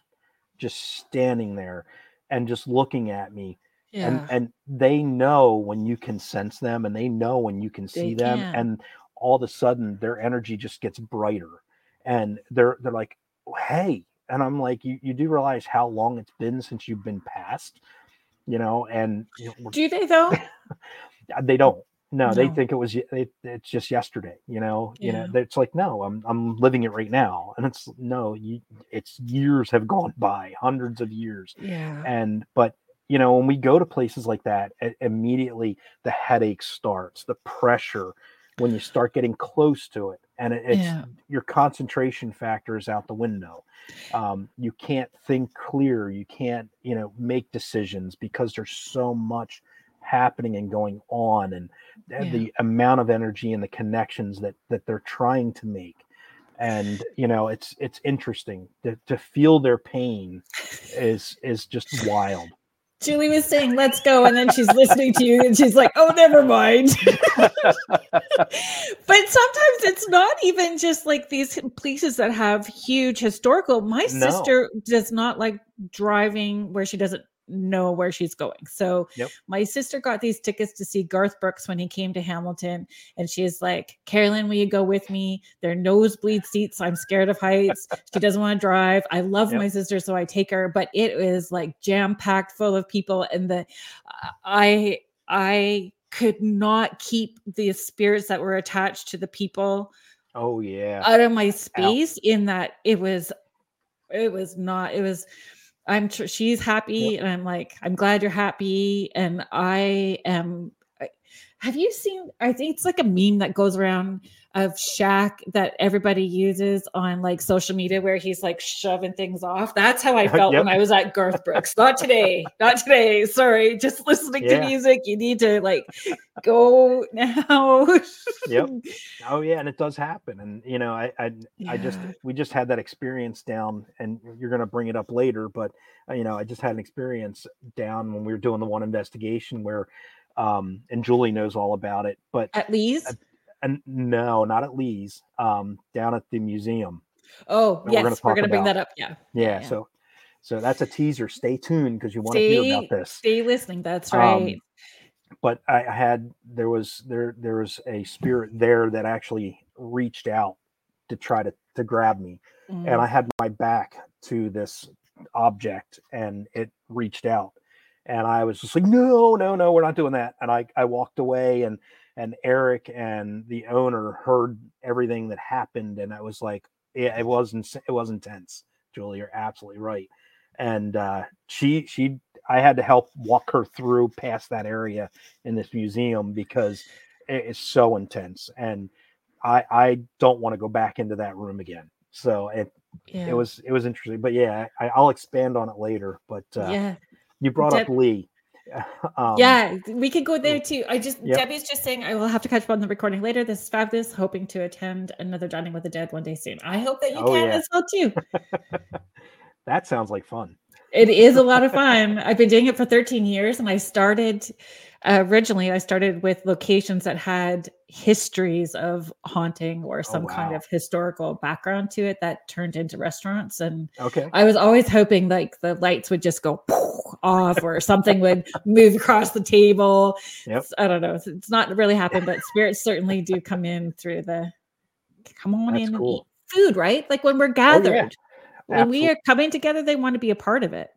just standing there and just looking at me Yeah. and and they know when you can sense them and they know when you can see them can. and all of a sudden their energy just gets brighter and they're they're like hey and i'm like you, you do realize how long it's been since you've been passed you know and you know, Do they though? Uh, they don't no, they think it was they, it's just yesterday you know you know it's like no i'm i'm living it right now and it's no you it's years have gone by hundreds of years Yeah. and but you know when we go to places like that immediately the headache starts the pressure when you start getting close to it and it, it's Yeah. your concentration factor is out the window um, you can't think clear you can't you know make decisions because there's so much happening and going on and th- Yeah. the amount of energy and the connections that that they're trying to make and you know it's it's interesting to, to feel their pain is is just wild Julie was saying, let's go. And then she's listening to you and she's like, oh, never mind. but sometimes it's not even just like these places that have huge historical. My No. sister does not like driving where she doesn't know where she's going. So Yep. my sister got these tickets to see Garth Brooks when he came to Hamilton. And she's like, Kerrilynn, will you go with me? They're nosebleed seats. I'm scared of heights. She doesn't want to drive. I love Yep. my sister, so I take her, but it is like jam packed full of people. And the uh, I I could not keep the spirits that were attached to the people oh yeah out of my space in that it was it was not it was i'm tr- she's happy and i'm like i'm glad you're happy and i am have you seen? I think it's like a meme that goes around of Shaq that everybody uses on like social media where he's like shoving things off. That's how I felt yep. when I was at Garth Brooks. Not today. Not today. Sorry. Just listening yeah. to music. You need to like go now. yep. Oh yeah, and it does happen. And you know, I I, yeah. I just we just had that experience down, and you're gonna bring it up later, but uh, you know, I just had an experience down when we were doing the one investigation where um, and Julie knows all about it. But at Lee's, uh, and no, not at Lee's. Um, down at the museum. Oh yes, we're gonna, we're bring that up. Yeah. yeah. yeah. So, so that's a teaser. Stay tuned because you want to hear about this. Stay listening. That's um, right. Um, but I had there was there there was a spirit there that actually reached out to try to to grab me, mm. and I had my back to this object, and it reached out and I was just like, no, no, no, we're not doing that. And I, I walked away and, and Eric and the owner heard everything that happened. And I was like, yeah, it wasn't, it was intense. Julie, you're absolutely right. And uh, she, she, I had to help walk her through past that area in this museum because it is so intense. And I, I don't want to go back into that room again. So it, yeah. it was, it was interesting, but yeah, I, I'll expand on it later. But uh, yeah, you brought Deb- up Lee. Um, yeah, we could go there too. I just yep. Debbie's just saying I will have to catch up on the recording later. This is fabulous. Hoping to attend another dining with the dead one day soon. I hope that you oh, can yeah. as well too. that sounds like fun. It is a lot of fun. I've been doing it for 13 years, and I started uh, originally. I started with locations that had histories of haunting or oh, some oh, wow. kind of historical background to it that turned into restaurants. And okay, I was always hoping like the lights would just go off or something would move across the table. Yep. I don't know. It's not really happened, but spirits certainly do come in through the come on That's in cool. food, right? Like when we're gathered. Oh, yeah. When we are coming together, they want to be a part of it.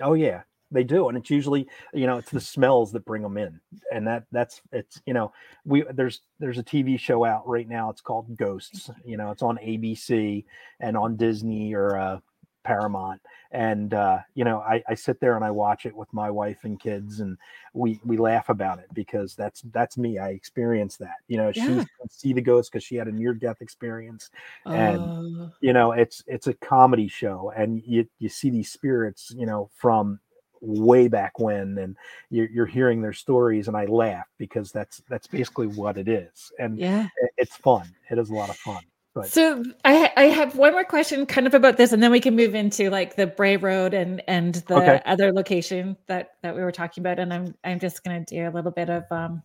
oh yeah, they do and it's usually you know it's the smells that bring them in and that that's it's you know we there's there's a tv show out right now it's called ghosts you know it's on abc and on disney or uh paramount and uh you know I, I sit there and i watch it with my wife and kids and we we laugh about it because that's that's me i experienced that you know yeah. she see the ghost because she had a near death experience and uh... you know it's it's a comedy show and you you see these spirits you know from way back when and you're, you're hearing their stories and i laugh because that's that's basically what it is and yeah it's fun it is a lot of fun but. So I I have one more question kind of about this and then we can move into like the Bray Road and and the okay. other location that that we were talking about and I'm I'm just going to do a little bit of um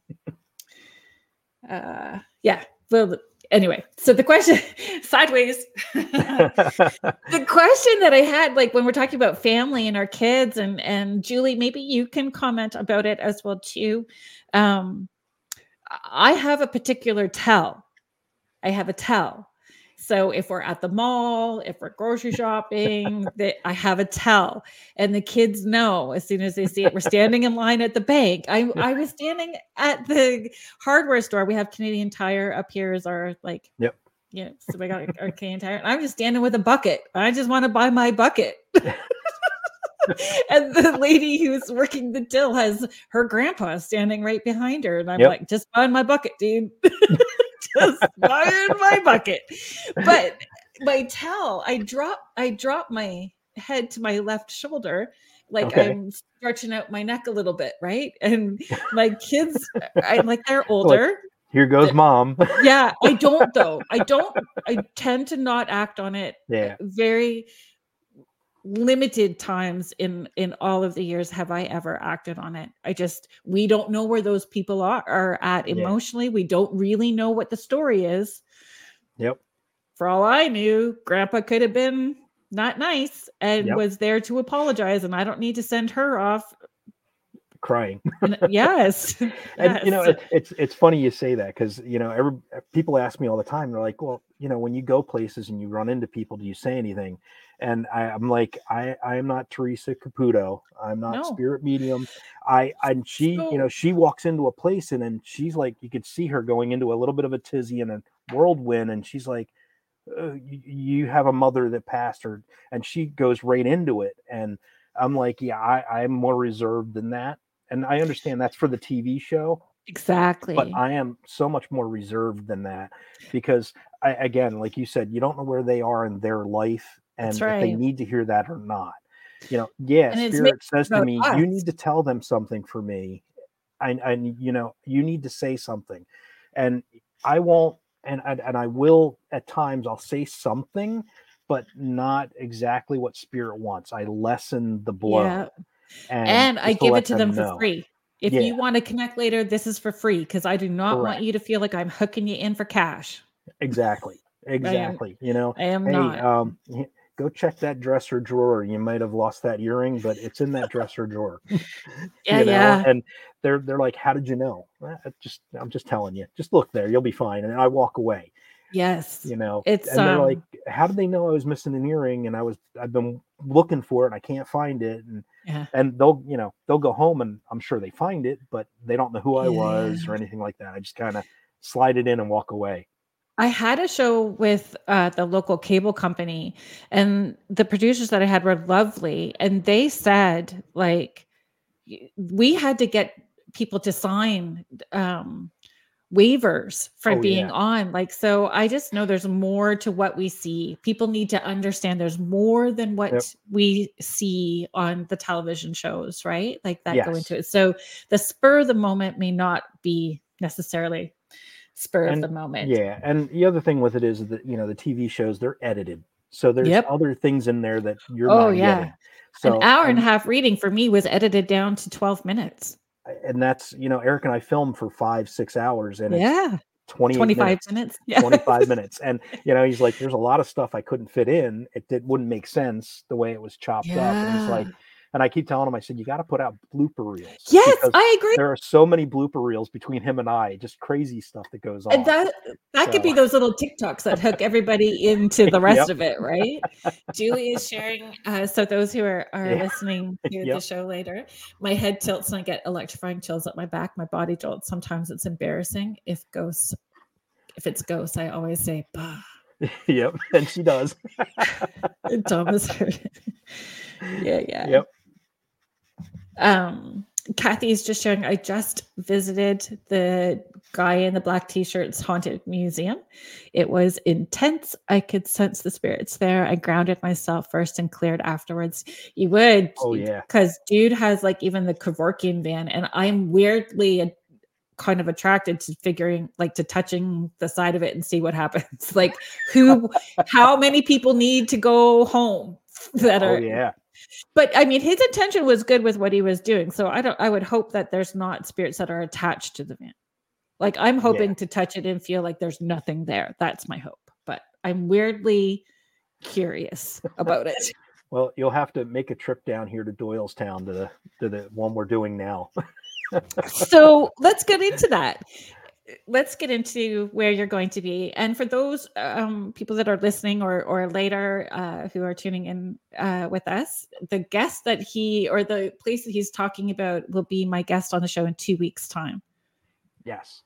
uh yeah, well anyway, so the question sideways. the question that I had, like when we're talking about family and our kids, and and Julie, maybe you can comment about it as well too. Um, I have a particular tell. I have a tell so if we're at the mall, if we're grocery shopping, that I have a tell, and the kids know as soon as they see it. We're standing in line at the bank. I I was standing at the hardware store. We have Canadian Tire up here as our like. Yep. Yeah, so we got our Canadian Tire. I'm just standing with a bucket. I just want to buy my bucket. and the lady who's working the till has her grandpa standing right behind her, and I'm yep. like, just buying my bucket, dude just in my bucket. But my tell, I drop, I drop my head to my left shoulder, like okay. I'm stretching out my neck a little bit, right? And my kids, I'm like they're older. Like, here goes mom. yeah, I don't though. I don't. I tend to not act on it. Yeah. Very limited times in in all of the years have i ever acted on it i just we don't know where those people are are at emotionally yeah. we don't really know what the story is yep for all i knew grandpa could have been not nice and yep. was there to apologize and i don't need to send her off crying. yes. and yes. you know, it, it's it's funny you say that because you know, every people ask me all the time. They're like, "Well, you know, when you go places and you run into people, do you say anything?" And I, am like, I I am not Teresa Caputo. I'm not no. spirit medium. I and she, so, you know, she walks into a place and then she's like, you could see her going into a little bit of a tizzy and a whirlwind, and she's like. Uh, you, you have a mother that passed her and she goes right into it and i'm like yeah I, i'm more reserved than that and I understand that's for the TV show, Exactly. But I am so much more reserved than that because I, again, like you said, you don't know where they are in their life and That's if they need to hear that or not. You know, yeah, And spirit says to me, us. you need to tell them something for me. I, I you know, you need to say something. And I won't and and, and I will at times I'll say something, but not exactly what spirit wants. I lessen the blow. Yeah. And, And I give it to them for free. If Yeah. you want to connect later, this is for free because I do not Correct. want you to feel like I'm hooking you in for cash. Exactly. Exactly. You know, I am hey, not. um, go check that dresser drawer. You might have lost that earring, but it's in that dresser drawer. yeah, you know? yeah. And they're they're like, "How did you know?" "Eh, I just I'm just telling you. Just look there. You'll be fine. And I walk away. Yes. You know, It's, and they're like, um "How did they know I was missing an earring?" And I was I've been looking for it and I can't find it. And Yeah. and they'll you know they'll go home and I'm sure they find it, but they don't know who I was or anything like that. I just kind of slide it in and walk away. I had a show with uh, the local cable company, and the producers that I had were lovely. And they said, like, we had to get people to sign um, waivers for Oh, being yeah. on. Like, so I just know there's more to what we see. People need to understand there's more than what Yep. we see on the television shows, right? Like that go into it. So the spur of the moment may not be necessarily spur And- of the moment. Yeah, and the other thing with it is that you know the TV shows they're edited, so there's Yep. other things in there that you're Oh, not yeah. getting. So An hour and a half reading for me was edited down to 12 minutes. and that's you know Eric and I filmed for five six hours and Yeah. 28 25 minutes, minutes. Yeah. 25 minutes, and you know he's like, there's a lot of stuff I couldn't fit in. It did, wouldn't make sense the way it was chopped up, and he's like, Yeah. And I keep telling him, I said, you got to put out blooper reels. Yes, I agree. there are so many blooper reels between him and I, just crazy stuff that goes on. And that that could be those little TikToks that hook everybody into the rest Yep. of it, right? Julie is sharing. Uh, so those who are, are Yeah. listening to the show later, my head tilts and I get electrifying chills up my back. My body jolts. Sometimes it's embarrassing. If ghosts, if it's ghosts, I always say, bah. yep, and she does. Thomas heard it. Yeah, yeah. Yep. Um, Kathy is just showing. I just visited the guy in the black t-shirts haunted museum. It was intense. I could sense the spirits there. I grounded myself first and cleared afterwards. You would, Oh, yeah. because dude has like even the Kevorkian van, and I'm weirdly a, kind of attracted to figuring like to touching the side of it and see what happens. Like who, how many people need to go home that are Oh are yeah. But I mean, his intention was good with what he was doing. So I don't. I would hope that there's not spirits that are attached to the van. Like I'm hoping to touch it and feel like there's nothing there. That's my hope. But I'm weirdly curious about it. Well, you'll have to make a trip down here to Doylestown to the to the one we're doing now. so let's get into that. Let's get into where you're going to be. And for those um, people that are listening or or later uh, who are tuning in uh, with us, the guest that he or the place that he's talking about will be my guest on the show in two weeks' time. yes.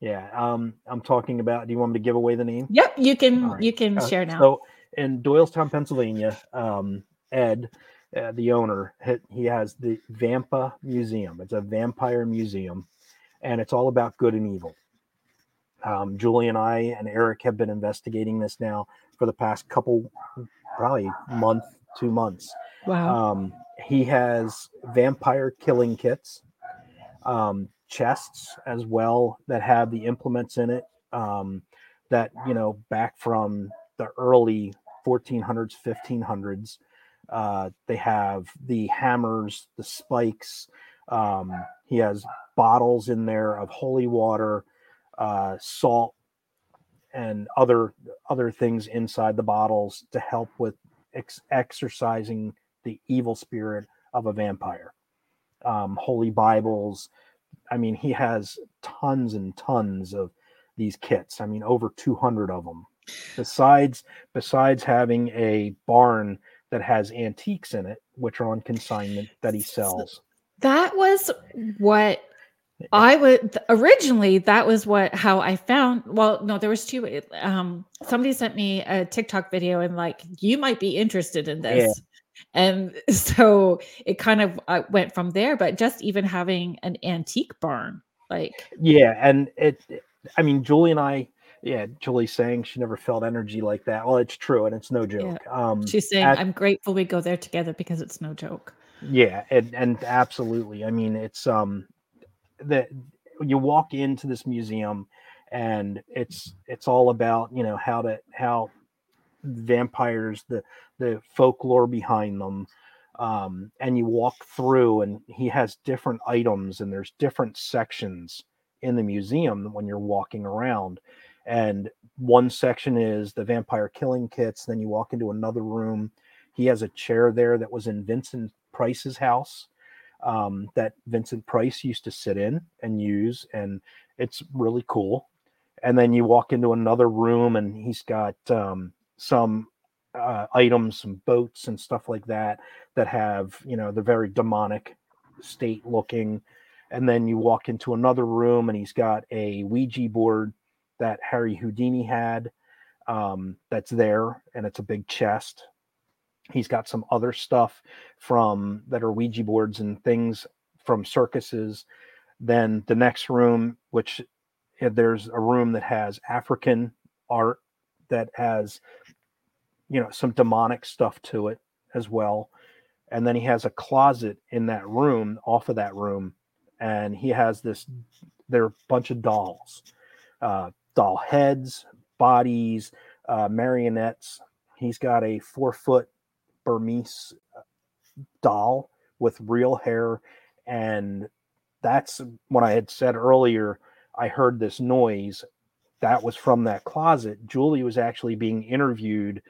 Yeah. Um, I'm talking about. Do you want me to give away the name? Yep, you can right. you can Uh, share now. So in Doylestown, Pennsylvania, um, Ed, uh, the owner, he has the Vampa Museum. It's a vampire museum, and it's all about good and evil. Um, Julie and I and Eric have been investigating this now for the past couple, probably month, two months. wow. Um, he has vampire killing kits, um, chests as well that have the implements in it. Um, that you know, back from the early 1400s, 1500s, uh, they have the hammers, the spikes. Um, he has bottles in there of holy water, uh, salt, and other other things inside the bottles to help with ex- exercising the evil spirit of a vampire. Um, holy Bibles. I mean, he has tons and tons of these kits. I mean, over 200 of them. Besides, besides having a barn that has antiques in it, which are on consignment that he sells. That was what I would originally that was what how I found well no there was two um somebody sent me a TikTok video and like you might be interested in this and so it kind of uh, went from there but just even having an antique barn Like yeah, and it. I mean, Julie and I. Yeah, Julie saying she never felt energy like that. Well, it's true, and it's no joke. Yeah. Um, She's saying, at, "I'm grateful we go there together because it's no joke." Yeah, and and absolutely. I mean, it's um that you walk into this museum and it's it's all about you know how to how vampires the the folklore behind them um, and you walk through and he has different items and there's different sections in the museum when you're walking around. And one section is the vampire killing kits then you walk into another room. He has a chair there that was in vincent price's house um, that vincent price used to sit in and use and it's really cool. And then you walk into another room and he's got um, some uh, items some boats and stuff like that that have you know the very demonic state looking. And then you walk into another room and he's got a ouija board that harry houdini had um, that's there and it's a big chest he's got some other stuff from that are ouija boards and things from circuses then the next room which there's a room that has African art that has, you know, some demonic stuff to it as well. And then he has a closet in that room, off of that room, and he has this. There are a bunch of dolls, uh, doll heads, bodies, uh, marionettes. He's got a four foot Burmese doll with real hair, and that's what I had said earlier I heard this noise that was from that closet. Julie was actually being interviewed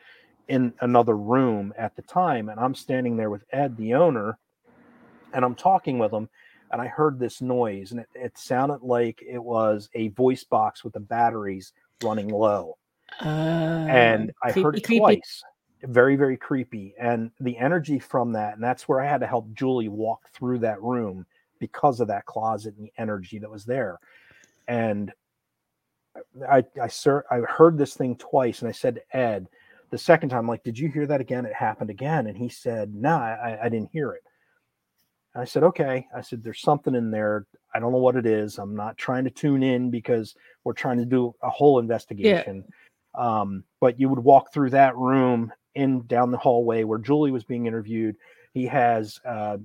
in another room at the time. And I'm standing there with Ed, the owner, and I'm talking with him. And I heard this noise, and it, it sounded like it was a voice box with the batteries running low. Uh, and I creepy, heard it creepy. twice. Very, very creepy. And the energy from that, and that's where I had to help Julie walk through that room because of that closet and the energy that was there and I I sir I heard this thing twice, and I said to Ed the second time, like, did you hear that again? It happened again, and he said, no, nah, I, I didn't hear it. And I said, okay. I said, there's something in there. I don't know what it is. I'm not trying to tune in because we're trying to do a whole investigation. Yeah. Um, but you would walk through that room in down the hallway where Julie was being interviewed. He has uh,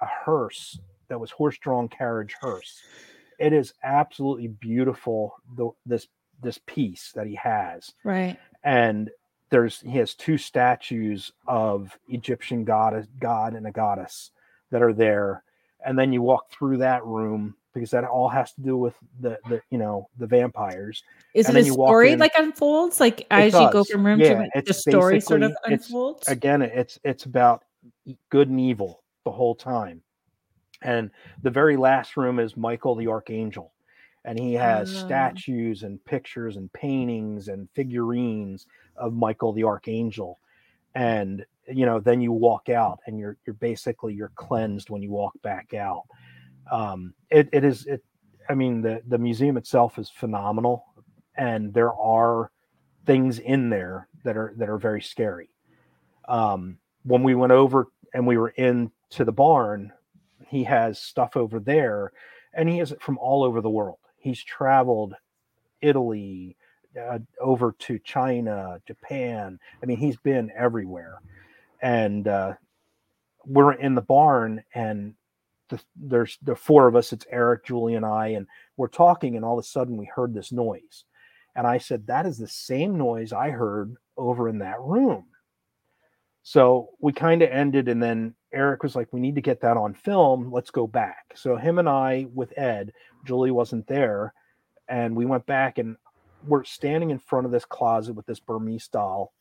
a hearse that was horse-drawn carriage hearse. It is absolutely beautiful the, this this piece that he has. Right. And there's he has two statues of egyptian goddess god and a goddess that are there. And then you walk through that room because that all has to do with the the you know the vampires is and it a story in, like unfolds like as does. you go from room yeah, to room the story sort of unfolds again it's it's about good and evil the whole time and the very last room is Michael the Archangel. And he has oh. statues and pictures and paintings and figurines of Michael the Archangel. And you know, then you walk out and you're you're basically you're cleansed when you walk back out. Um, it, it is it I mean the the museum itself is phenomenal and there are things in there that are that are very scary. Um, when we went over and we were in to the barn, he has stuff over there, and he has it from all over the world. He's traveled Italy, uh, over to China, Japan. I mean, he's been everywhere. And uh, we're in the barn, and the, there's the four of us. It's Eric, Julie, and I, and we're talking, and all of a sudden we heard this noise. And I said, That is the same noise I heard over in that room. So we kind of ended, and then Eric was like, "We need to get that on film. Let's go back." So him and I, with Ed, Julie wasn't there, and we went back, and we're standing in front of this closet with this Burmese doll,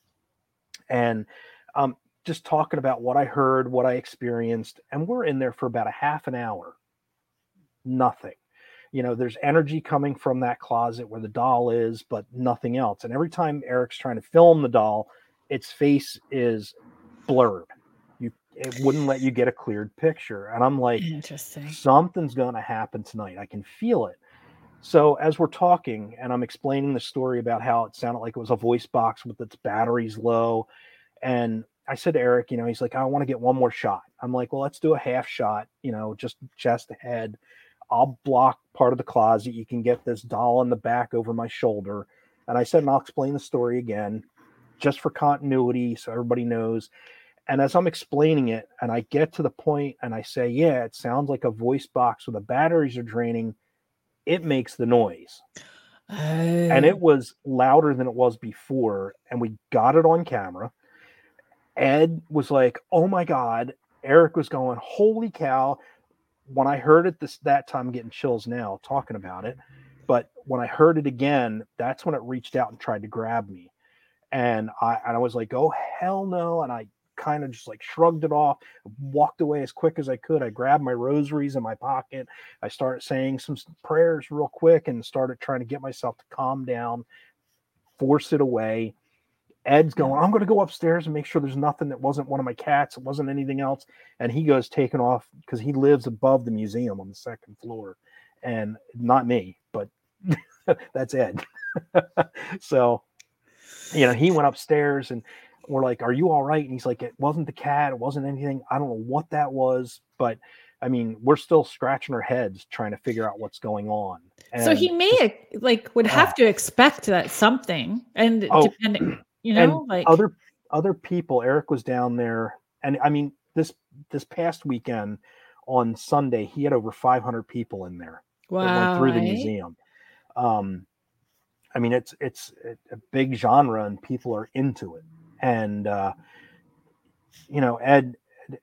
and um, just talking about what I heard, what I experienced, and we're in there for about a half an hour. Nothing. You know, there's energy coming from that closet where the doll is, but nothing else. And every time Eric's trying to film the doll, its face is blurred. You it wouldn't let you get a cleared picture. And I'm like, interesting. Something's going to happen tonight. I can feel it. So as we're talking, and I'm explaining the story about how it sounded like it was a voice box with its batteries low, and I said to Eric, you know, he's like, I want to get one more shot. I'm like, well, let's do a half shot, you know, just chest ahead. I'll block part of the closet. You can get this doll in the back over my shoulder. And I said, and I'll explain the story again just for continuity so everybody knows. And as I'm explaining it, and I get to the point and I say, yeah, it sounds like a voice box where the batteries are draining, it makes the noise. And it oh. was louder than it was before. And we got it on camera. Ed was like, oh my God. Eric was going, holy cow. When I heard it this that time, I'm getting chills now talking about it. But when I heard it again, that's when it reached out and tried to grab me. And I and I was like, oh hell no. And I kind of just like shrugged it off, walked away as quick as I could. I grabbed my rosaries in my pocket. I started saying some prayers real quick and started trying to get myself to calm down, force it away. Ed's going, I'm going to go upstairs and make sure there's nothing that wasn't one of my cats. It wasn't anything else. And he goes taking off because he lives above the museum on the second floor. And not me, but that's Ed. so, you know, he went upstairs and we're like, Are you all right? And he's like, It wasn't the cat. It wasn't anything. I don't know what that was. But I mean, we're still scratching our heads trying to figure out what's going on. And so he may like would have uh, to expect that something and oh, depending you know like other other people eric was down there and i mean this this past weekend on sunday he had over 500 people in there wow, that went through the museum. Um i mean it's it's a big genre and people are into it. And uh you know ed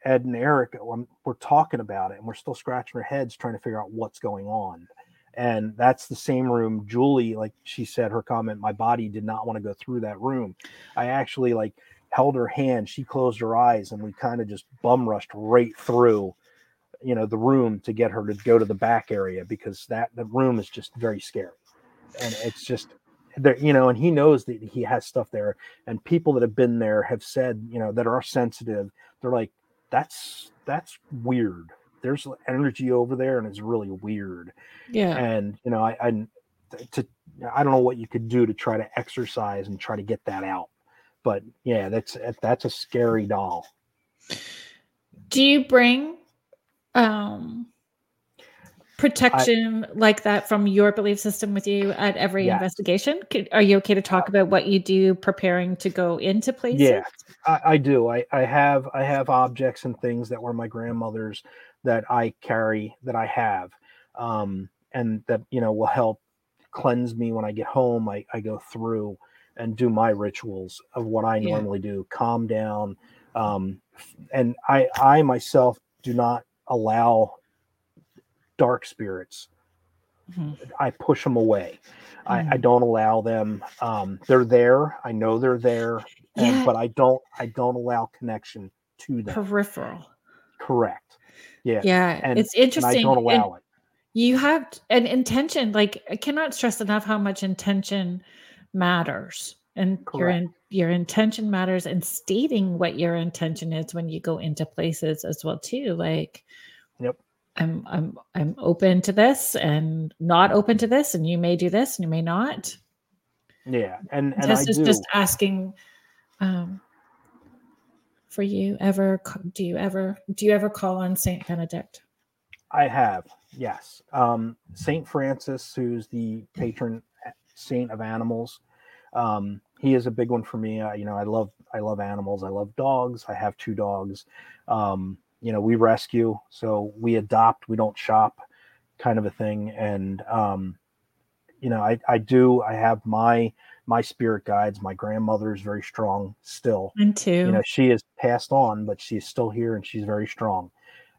ed and eric um, we're talking about it and we're still scratching our heads trying to figure out what's going on and that's the same room julie like she said her comment my body did not want to go through that room. I actually like held her hand she closed her eyes and we kind of just bum rushed right through you know the room to get her to go to the back area because that the room is just very scary. And it's just there you know and he knows that he has stuff there and people that have been there have said you know that are sensitive they're like that's that's weird there's energy over there and it's really weird. Yeah. And you know, I, I to I don't know what you could do to try to exercise and try to get that out. But yeah, that's that's a scary doll. Do you bring um protection I, like that from your belief system with you at every yeah. investigation? Are you okay to talk about what you do preparing to go into places? Yeah, I, I do. I, I have I have objects and things that were my grandmother's that I carry that I have, um, and that you know will help cleanse me when I get home. I, I go through and do my rituals of what I yeah. normally do, calm down, um, and I I myself do not allow dark spirits. Mm-hmm. I push them away. Mm-hmm. I, I, mm-hmm. don't allow them. Um, they're there. I know they're there, and, yeah. but I don't. I don't allow connection to them. Peripheral. Correct. Yeah. Yeah. And, it's interesting. I don't allow and it. You have an intention. Like I cannot stress enough how much intention matters. And Correct. your in, your intention matters and stating what your intention is when you go into places as well too. Like Yep. I'm I'm I'm open to this and not open to this, and you may do this and you may not. Yeah, and and this I is do. just asking um, for you ever do you ever do you ever call on saint benedict? I have yes. Um, saint francis who's the patron saint of animals um, he is a big one for me. Uh, you know i love i love animals. I love dogs. I have two dogs. Um, you know we rescue so we adopt we don't shop kind of a thing. And um, you know i i do i have my my spirit guides. My grandmother is very strong still. And too. You know, she is passed on, but she's still here and she's very strong.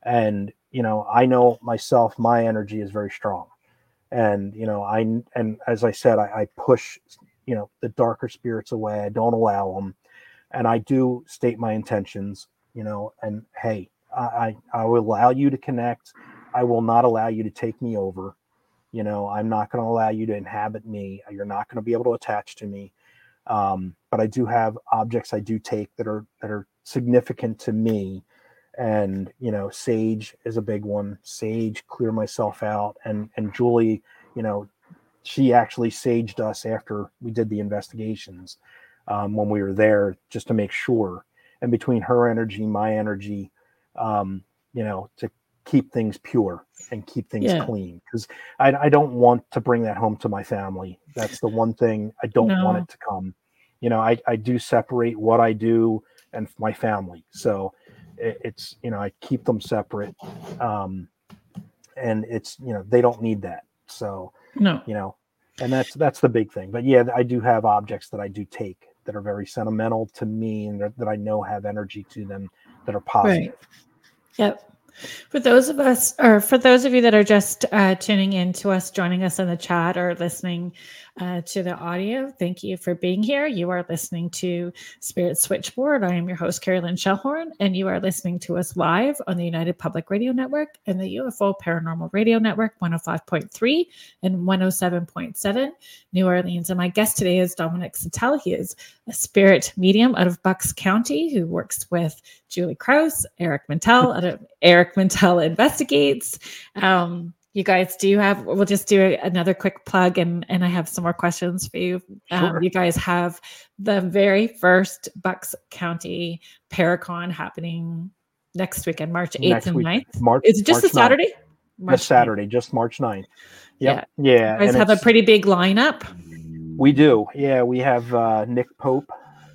And you know, I know myself, my energy is very strong. And you know, I and as I said, I, I push, you know, the darker spirits away. I don't allow them, and I do state my intentions. You know, and hey, I I will allow you to connect. I will not allow you to take me over you know i'm not going to allow you to inhabit me. You're not going to be able to attach to me. Um, but i do have objects i do take that are that are significant to me. And you know sage is a big one. Sage clear myself out. And and julie you know she actually saged us after we did the investigations um, when we were there just to make sure. And between her energy my energy um, you know to keep things pure and keep things Yeah. clean because I, I don't want to bring that home to my family. That's the one thing I don't want it to come. You know, I, I do separate what I do and my family. So it, it's, you know, I keep them separate. Um, and it's, you know, they don't need that. So, No. you know, and that's, that's the big thing. But yeah, I do have objects that I do take that are very sentimental to me and that, that I know have energy to them that are positive. Yep. For those of us, or for those of you that are just uh, tuning in to us, joining us in the chat or listening uh, to the audio, thank you for being here. You are listening to Spirit Switchboard. I am your host, Kerrilynn Shellhorn, and you are listening to us live on the United Public Radio Network and the UFO Paranormal Radio Network 105.3 and 107.7 New Orleans. And my guest today is Dominic Sattele. He is a spirit medium out of Bucks County who works with Julie Kraus, Eric Mintel out of Eric Mintel Investigates. Um, you guys do have, we'll just do another quick plug and, and I have some more questions for you. Um, Sure. you guys have the very first Bucks County Paracon happening next weekend, March 8th Next and week, 9th. March, Is it just March a 9th. Saturday? 9th. Saturday, just March 9th. Yep. Yeah. You guys and have a pretty big lineup. We do. Yeah, we have uh, Nick Pope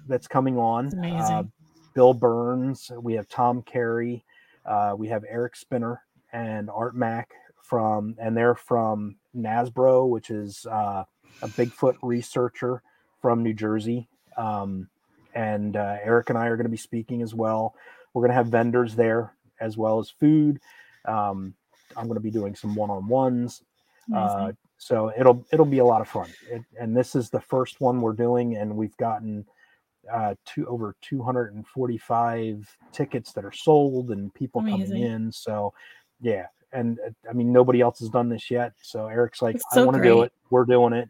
that's coming on. Uh, Bill Birnes. We have Tom Carey. Uh, we have Eric Spinner and Art Mack from, and they're from NASBRO, which is uh, a Bigfoot researcher from New Jersey. Um, and uh, Eric and I are going to be speaking as well. We're going to have vendors there as well as food. Um, I'm going to be doing some one-on-ones. Uh, so it'll it'll be a lot of fun. It, and this is the first one we're doing, and we've gotten uh, two over 245 tickets that are sold, and people Amazing. coming in. So yeah, and uh, I mean nobody else has done this yet. So Eric's like, It's I want to do it. We're doing it.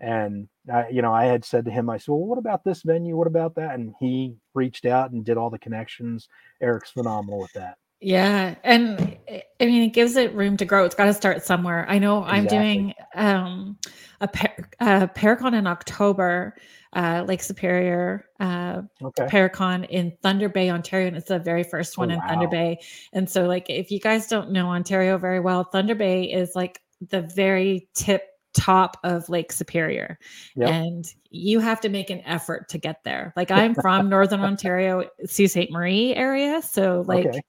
And I, you know, I had said to him, I said, well, what about this venue? What about that? And he reached out and did all the connections. Eric's phenomenal with that. Yeah, and I mean, it gives it room to grow. It's got to start somewhere. I know I'm doing um, a, par- a Paracon in October, uh, Lake Superior uh, Okay. Paracon in Thunder Bay, Ontario, and it's the very first Oh, one in Thunder. Bay. And so, like, if you guys don't know Ontario very well, Thunder Bay is like the very tip top of Lake Superior, Yep. and you have to make an effort to get there. Like, I'm from Northern Ontario, Sault Ste. Marie area, so like Okay.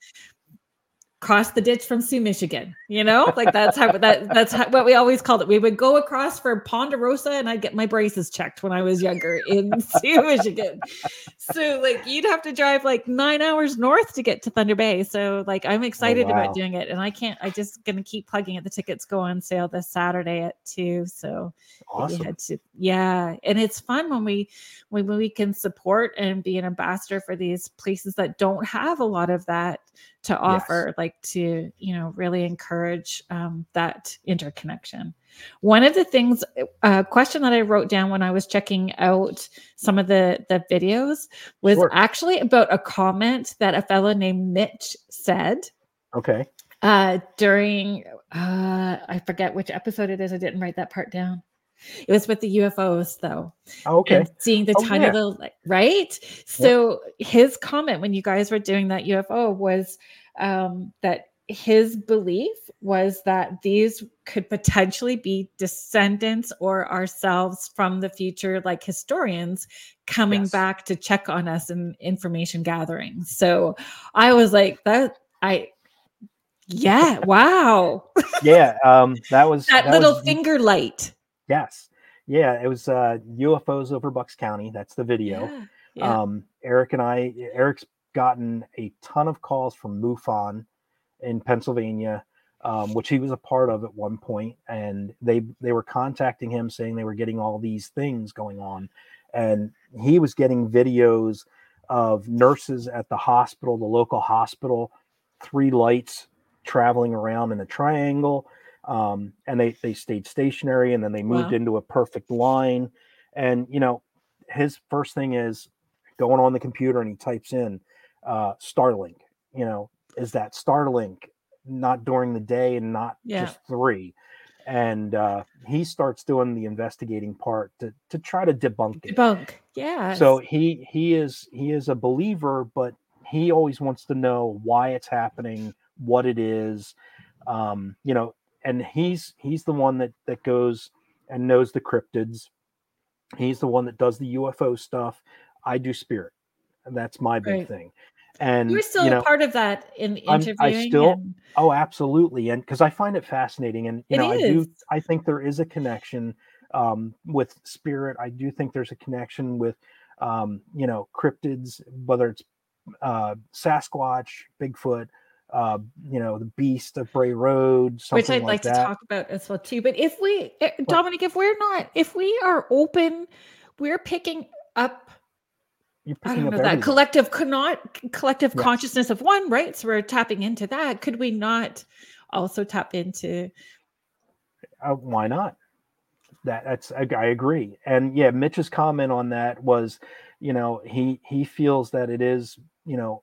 Cross the ditch from Soo, Michigan. You know, like that's how that that's how, what we always called it. We would go across for Ponderosa, and I'd get my braces checked when I was younger in Soo, Michigan. So like you'd have to drive like nine hours north to get to Thunder Bay. So like I'm oh, excited wow. about doing it, and I can't. I just gonna keep plugging it. The tickets go on sale this Saturday at two. So Awesome. had to yeah and it's fun when we when we can support and be an ambassador for these places that don't have a lot of that to offer like to you know really encourage um, that interconnection one of the things a question that i wrote down when i was checking out some of the the videos was Sure. actually about a comment that a fellow named mitch said Okay. uh during uh i forget which episode it is i didn't write that part down it was with the ufos though Oh, Okay. and seeing the Oh, tiny yeah. little right so his comment when you guys were doing that ufo was um that his belief was that these could potentially be descendants or ourselves from the future like historians coming Yes. back to check on us and information gathering so i was like that i yeah wow yeah. Um, that was that, that little was- finger light Yes. Yeah. It was uh, UFOs over Bucks County. That's the video. yeah, yeah. Um, Eric and I, Eric's gotten a ton of calls from MUFON in Pennsylvania, um, which he was a part of at one point, and they they were contacting him saying they were getting all these things going on, and he was getting videos of nurses at the hospital, the local hospital, three lights traveling around in a triangle. Um, and they, they stayed stationary and then they moved Wow. into a perfect line. And, you know, his first thing is going on the computer and he types in uh, Starlink. You know, is that Starlink not during the day and not Yeah. just three? And uh, he starts doing the investigating part to to try to debunk it. debunk yeah So he he is he is a believer, but he always wants to know why it's happening, what it is. Um, you know, and he's he's the one that that goes and knows the cryptids. He's the one that does the UFO stuff. I do spirit. And that's my big Right. thing. And You're still you know, a part of that in I'm- interviewing. I still- and- Oh, absolutely, and because I find it fascinating, and you It know, I do. I think there is a connection um, with spirit. I do think there's a connection with, um, you know, cryptids, whether it's uh, Sasquatch, Bigfoot, uh, you know, the Beast of Bray Road, something which I'd like, like, to talk about as well too. But if we, eh, Dominic, if we're not, if we are open, we're picking up. You're I don't up know that collective cannot collective Yes. consciousness of one, right? So we're tapping into that. Could we not also tap into? uh, why not? That that's I, I agree, and yeah, Mitch's comment on that was, you know, he he feels that it is, you know,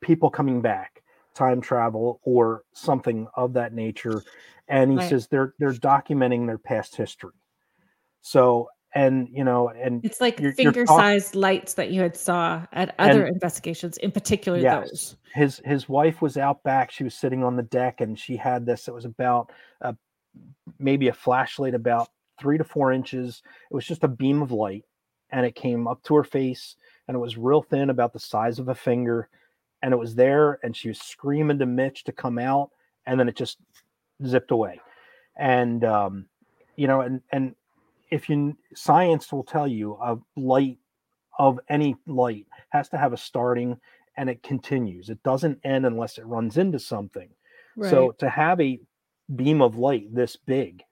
people coming back, time travel or something of that nature, and he Right. says they're they're documenting their past history. So and you know and It's like You're- you're talk- finger-sized lights that you had saw at other investigations, in particular Yes. those. his his wife was out back she was sitting on the deck and she had this it was about uh, maybe a flashlight about three to four inches it was just a beam of light and it came up to her face and it was real thin about the size of a finger and it was there and she was screaming to mitch to come out and then it just zipped away and um you know and and if you science will tell you a light of any light has to have a starting and it continues. It doesn't end unless it runs into something. So to have a beam of light this big,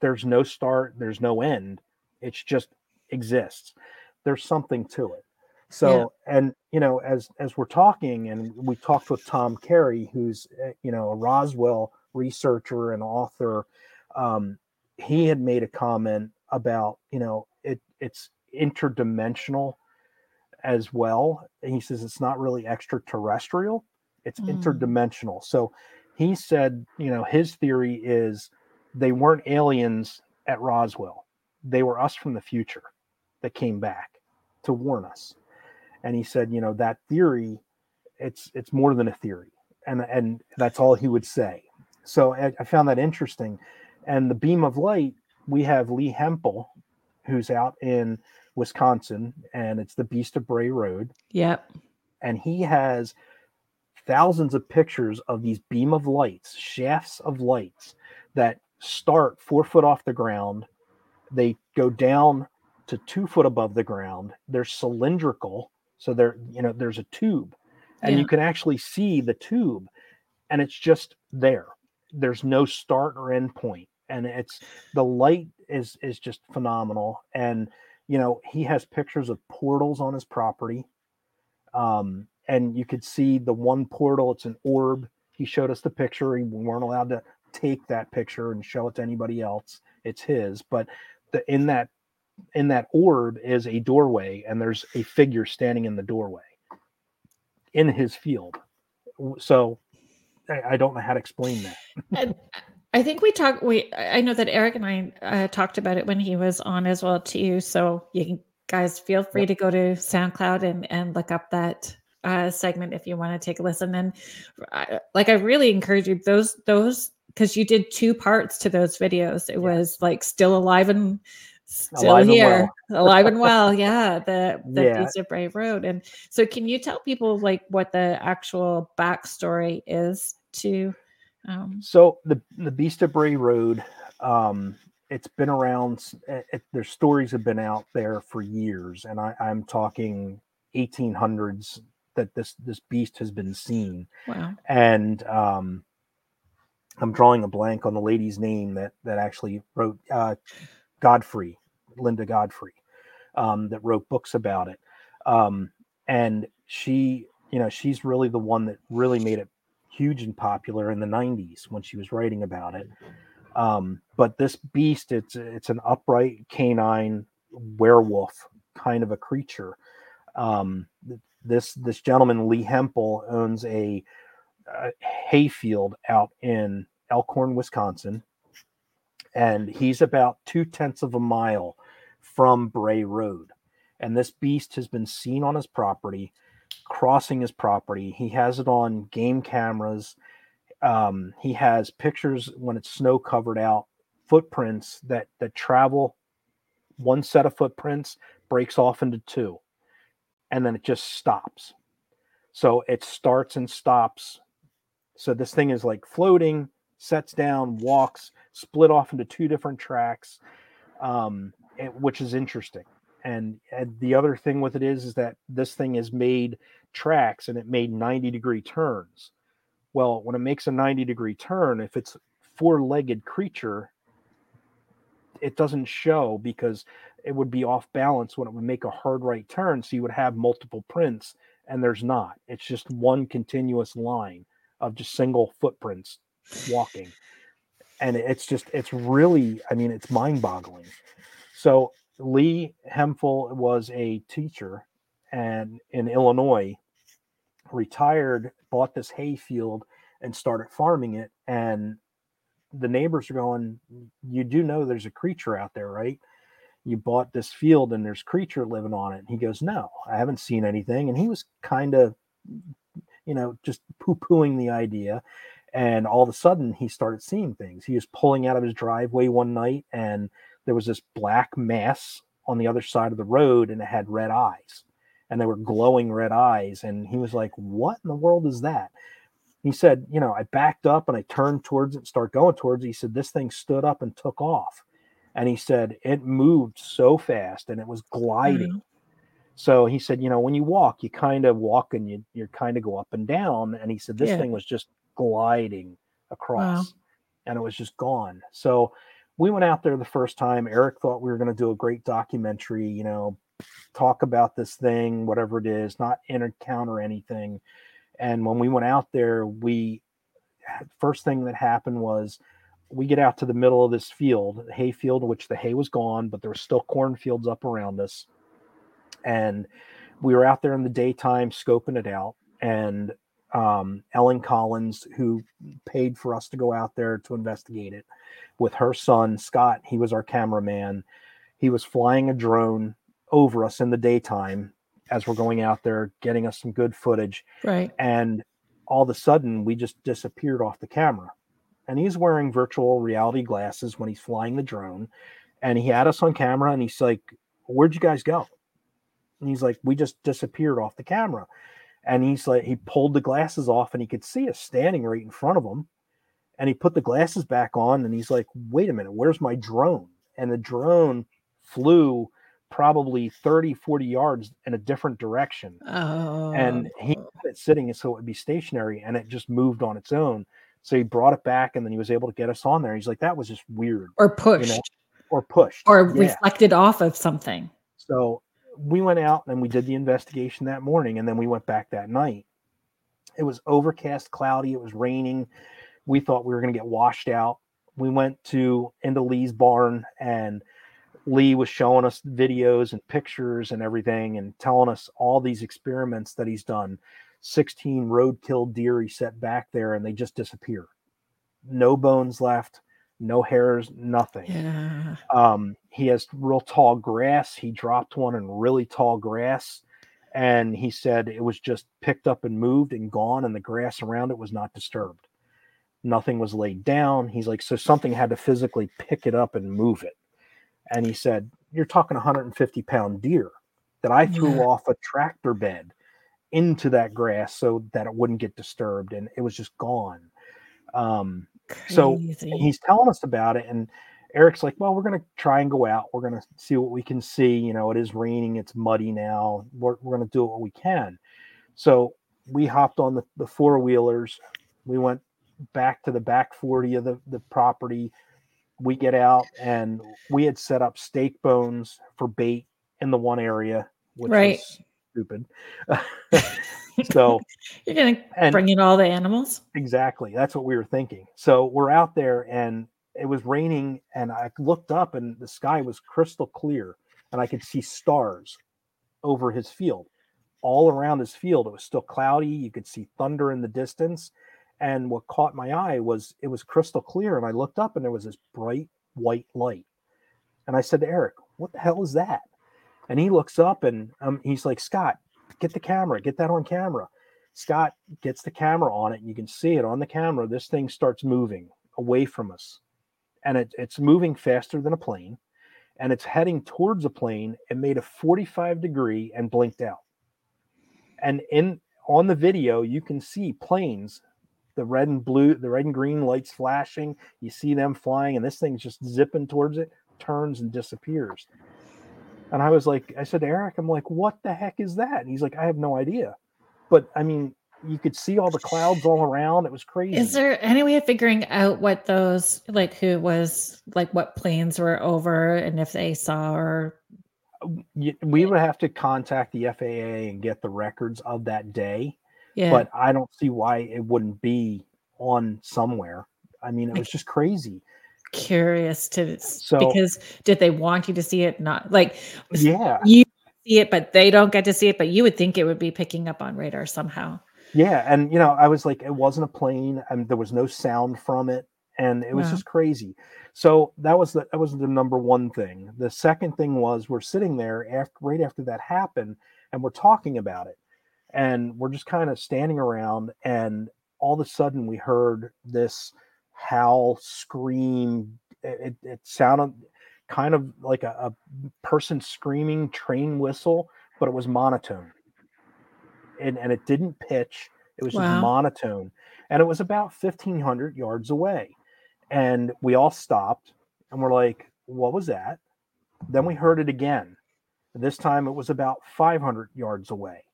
there's no start, there's no end. It's just exists. There's something to it. So and you know as as we're talking and we talked with Tom Carey who's uh, you know a Roswell researcher and author um he had made a comment about you know it it's interdimensional as well. And he says it's not really extraterrestrial, it's Mm. interdimensional. So he said, you know, his theory is they weren't aliens at Roswell. They were us from the future that came back to warn us. And he said, you know, that theory, it's it's more than a theory. And and that's all he would say. So I, I found that interesting. And the beam of light, we have Lee Hempel, who's out in Wisconsin, and it's the Beast of Bray Road. Yep. And he has thousands of pictures of these beam of lights, shafts of lights that start four foot off the ground. They go down to two foot above the ground. They're cylindrical. So they're, you know, there's a tube and Yeah. you can actually see the tube and it's just there. There's no start or end. And it's the light is is just phenomenal. And you know, he has pictures of portals on his property. Um, and you could see the one portal, it's an orb. He showed us the picture. We weren't allowed to take that picture and show it to anybody else. It's his, but the in that in that orb is a doorway, and there's a figure standing in the doorway in his field. So I, I don't know how to explain that. and I think we talked. We I know that Eric and I uh, talked about it when he was on as well too. So you guys feel free Yep. to go to SoundCloud and and look up that uh, segment if you want to take a listen. And uh, like I really encourage you those those because you did two parts to those videos. It was like still alive and still Alive and here, alive and well. Yeah, the the Yeah. Beast of Bray Road. And so, can you tell people like what the actual backstory is to? Um, So the the Beast of Bray Road, um, it's been around. It, it- their stories have been out there for years, and I, I'm talking 1800s that this this beast has been seen. wow. And um, I'm drawing a blank on the lady's name that that actually wrote uh, Godfrey, Linda Godfrey, um, that wrote books about it. Um, and she, you know, she's really the one that really made it huge and popular in the 90s when she was writing about it. Um, but this beast, it's it's an upright canine werewolf kind of a creature. Um, this this gentleman Lee Hempel owns a, a hayfield out in Elkhorn, Wisconsin, and he's about two tenths of a mile from Bray Road. And this beast has been seen on his property crossing his property. He has it on game cameras. Um, he has pictures when it's snow covered out, footprints that that travel. One set of footprints breaks off into two, and then it just stops. So it starts and stops. So this thing is like floating, sets down, walks, split off into two different tracks, um, which is interesting. And, and the other thing with it is, is that this thing is made tracks and it made 90 degree turns. Well, when it makes a 90 degree turn, if it's four legged creature, it doesn't show because it would be off balance when it would make a hard right turn. So you would have multiple prints, and there's not. It's just one continuous line of just single footprints walking. And it's just, it's really, I mean, it's mind boggling. So Lee Hemphill was a teacher and in Illinois, retired, bought this hay field and started farming it. And the neighbors are going, You do know there's a creature out there, right? You bought this field and there's creature living on it. And he goes, No, I haven't seen anything. And he was kind of, you know, just poo pooing the idea. And all of a sudden, he started seeing things. He was pulling out of his driveway one night and there was this black mass on the other side of the road and it had red eyes and they were glowing red eyes. And he was like, What in the world is that? He said, You know, I backed up and I turned towards it, start going towards it. He said, This thing stood up and took off. And he said, It moved so fast and it was gliding. Mm-hmm. So he said, You know, when you walk, you kind of walk and you, you kind of go up and down. And he said, This yeah. thing was just gliding across wow. and it was just gone. So we went out there the first time. Eric thought we were going to do a great documentary, you know, talk about this thing, whatever it is, not encounter anything. And when we went out there, we first thing that happened was we get out to the middle of this field, hay field, which the hay was gone, but there were still cornfields up around us. And we were out there in the daytime scoping it out. And um, Ellen Collins, who paid for us to go out there to investigate it, with her son Scott, he was our cameraman. He was flying a drone over us in the daytime as we're going out there, getting us some good footage. Right. And all of a sudden, we just disappeared off the camera. And he's wearing virtual reality glasses when he's flying the drone. And he had us on camera and he's like, Where'd you guys go? And he's like, We just disappeared off the camera. And he's like, He pulled the glasses off and he could see us standing right in front of him. And he put the glasses back on and he's like, Wait a minute, where's my drone? And the drone flew probably 30, 40 yards in a different direction. Oh. And he oh. had it sitting so it would be stationary and it just moved on its own. So he brought it back and then he was able to get us on there. He's like, that was just weird. Or pushed. You know? Or pushed. Or yeah. reflected off of something. So we went out and we did the investigation that morning and then we went back that night. It was overcast, cloudy, it was raining. We thought we were going to get washed out. We went to into Lee's barn and Lee was showing us videos and pictures and everything and telling us all these experiments that he's done. 16 roadkill deer he set back there and they just disappear. No bones left, no hairs, nothing. Yeah. Um, he has real tall grass. He dropped one in really tall grass and he said it was just picked up and moved and gone and the grass around it was not disturbed. Nothing was laid down. He's like, so something had to physically pick it up and move it and he said, "You're talking 150 pound deer that I threw yeah. off a tractor bed into that grass so that it wouldn't get disturbed, and it was just gone." Um, so he's telling us about it, and Eric's like, "Well, we're going to try and go out. We're going to see what we can see. You know, it is raining. It's muddy now. We're, we're going to do what we can." So we hopped on the, the four wheelers. We went back to the back 40 of the, the property we get out and we had set up steak bones for bait in the one area, which right. was stupid. so you're gonna bring in all the animals. Exactly. That's what we were thinking. So we're out there and it was raining and I looked up and the sky was crystal clear and I could see stars over his field. All around his field, it was still cloudy. You could see thunder in the distance and what caught my eye was it was crystal clear. And I looked up and there was this bright white light. And I said to Eric, What the hell is that? And he looks up and um, he's like, Scott, get the camera, get that on camera. Scott gets the camera on it, and you can see it on the camera. This thing starts moving away from us, and it, it's moving faster than a plane, and it's heading towards a plane. It made a 45 degree and blinked out. And in on the video, you can see planes, the red and blue, the red and green lights flashing. You see them flying, and this thing's just zipping towards it, turns and disappears. And I was like, I said Eric, I'm like, what the heck is that? And he's like, I have no idea. But I mean, you could see all the clouds all around. It was crazy. Is there any way of figuring out what those like who was like what planes were over and if they saw or we would have to contact the FAA and get the records of that day. yeah. But I don't see why it wouldn't be on somewhere. I mean, it was just crazy. Curious to So- because did they want you to see it not like Yeah. you see it but they don't get to see it but you would think it would be picking up on radar somehow Yeah, and you know, I was like, it wasn't a plane, and there was no sound from it, and it was Wow. just crazy. So that was the that was the number one thing. The second thing was we're sitting there after right after that happened, and we're talking about it, and we're just kind of standing around, and all of a sudden we heard this howl, scream. It, it, it sounded kind of like a, a person screaming train whistle, but it was monotone and, and it didn't pitch. It was just monotone. And it was about 1,500 yards away. And we all stopped and we're like, what was that? Then we heard it again. This time it was about 500 yards away.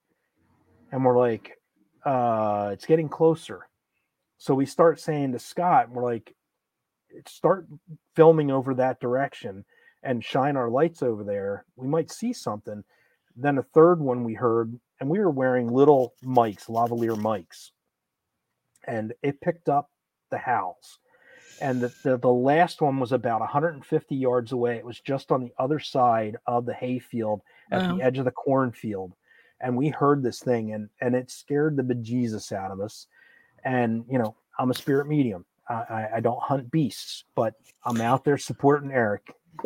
And we're like, uh, it's getting closer. So we start saying to Scott, we're like, start filming over that direction and shine our lights over there. We might see something. Then a third one we heard, and we were wearing little mics, lavalier mics, and it picked up the howls. And the, the, the last one was about 150 yards away. It was just on the other side of the hayfield at Wow. the edge of the cornfield. And we heard this thing and, and it scared the bejesus out of us. And, you know, I'm a spirit medium. I, I, don't hunt beasts, but I'm out there supporting Eric.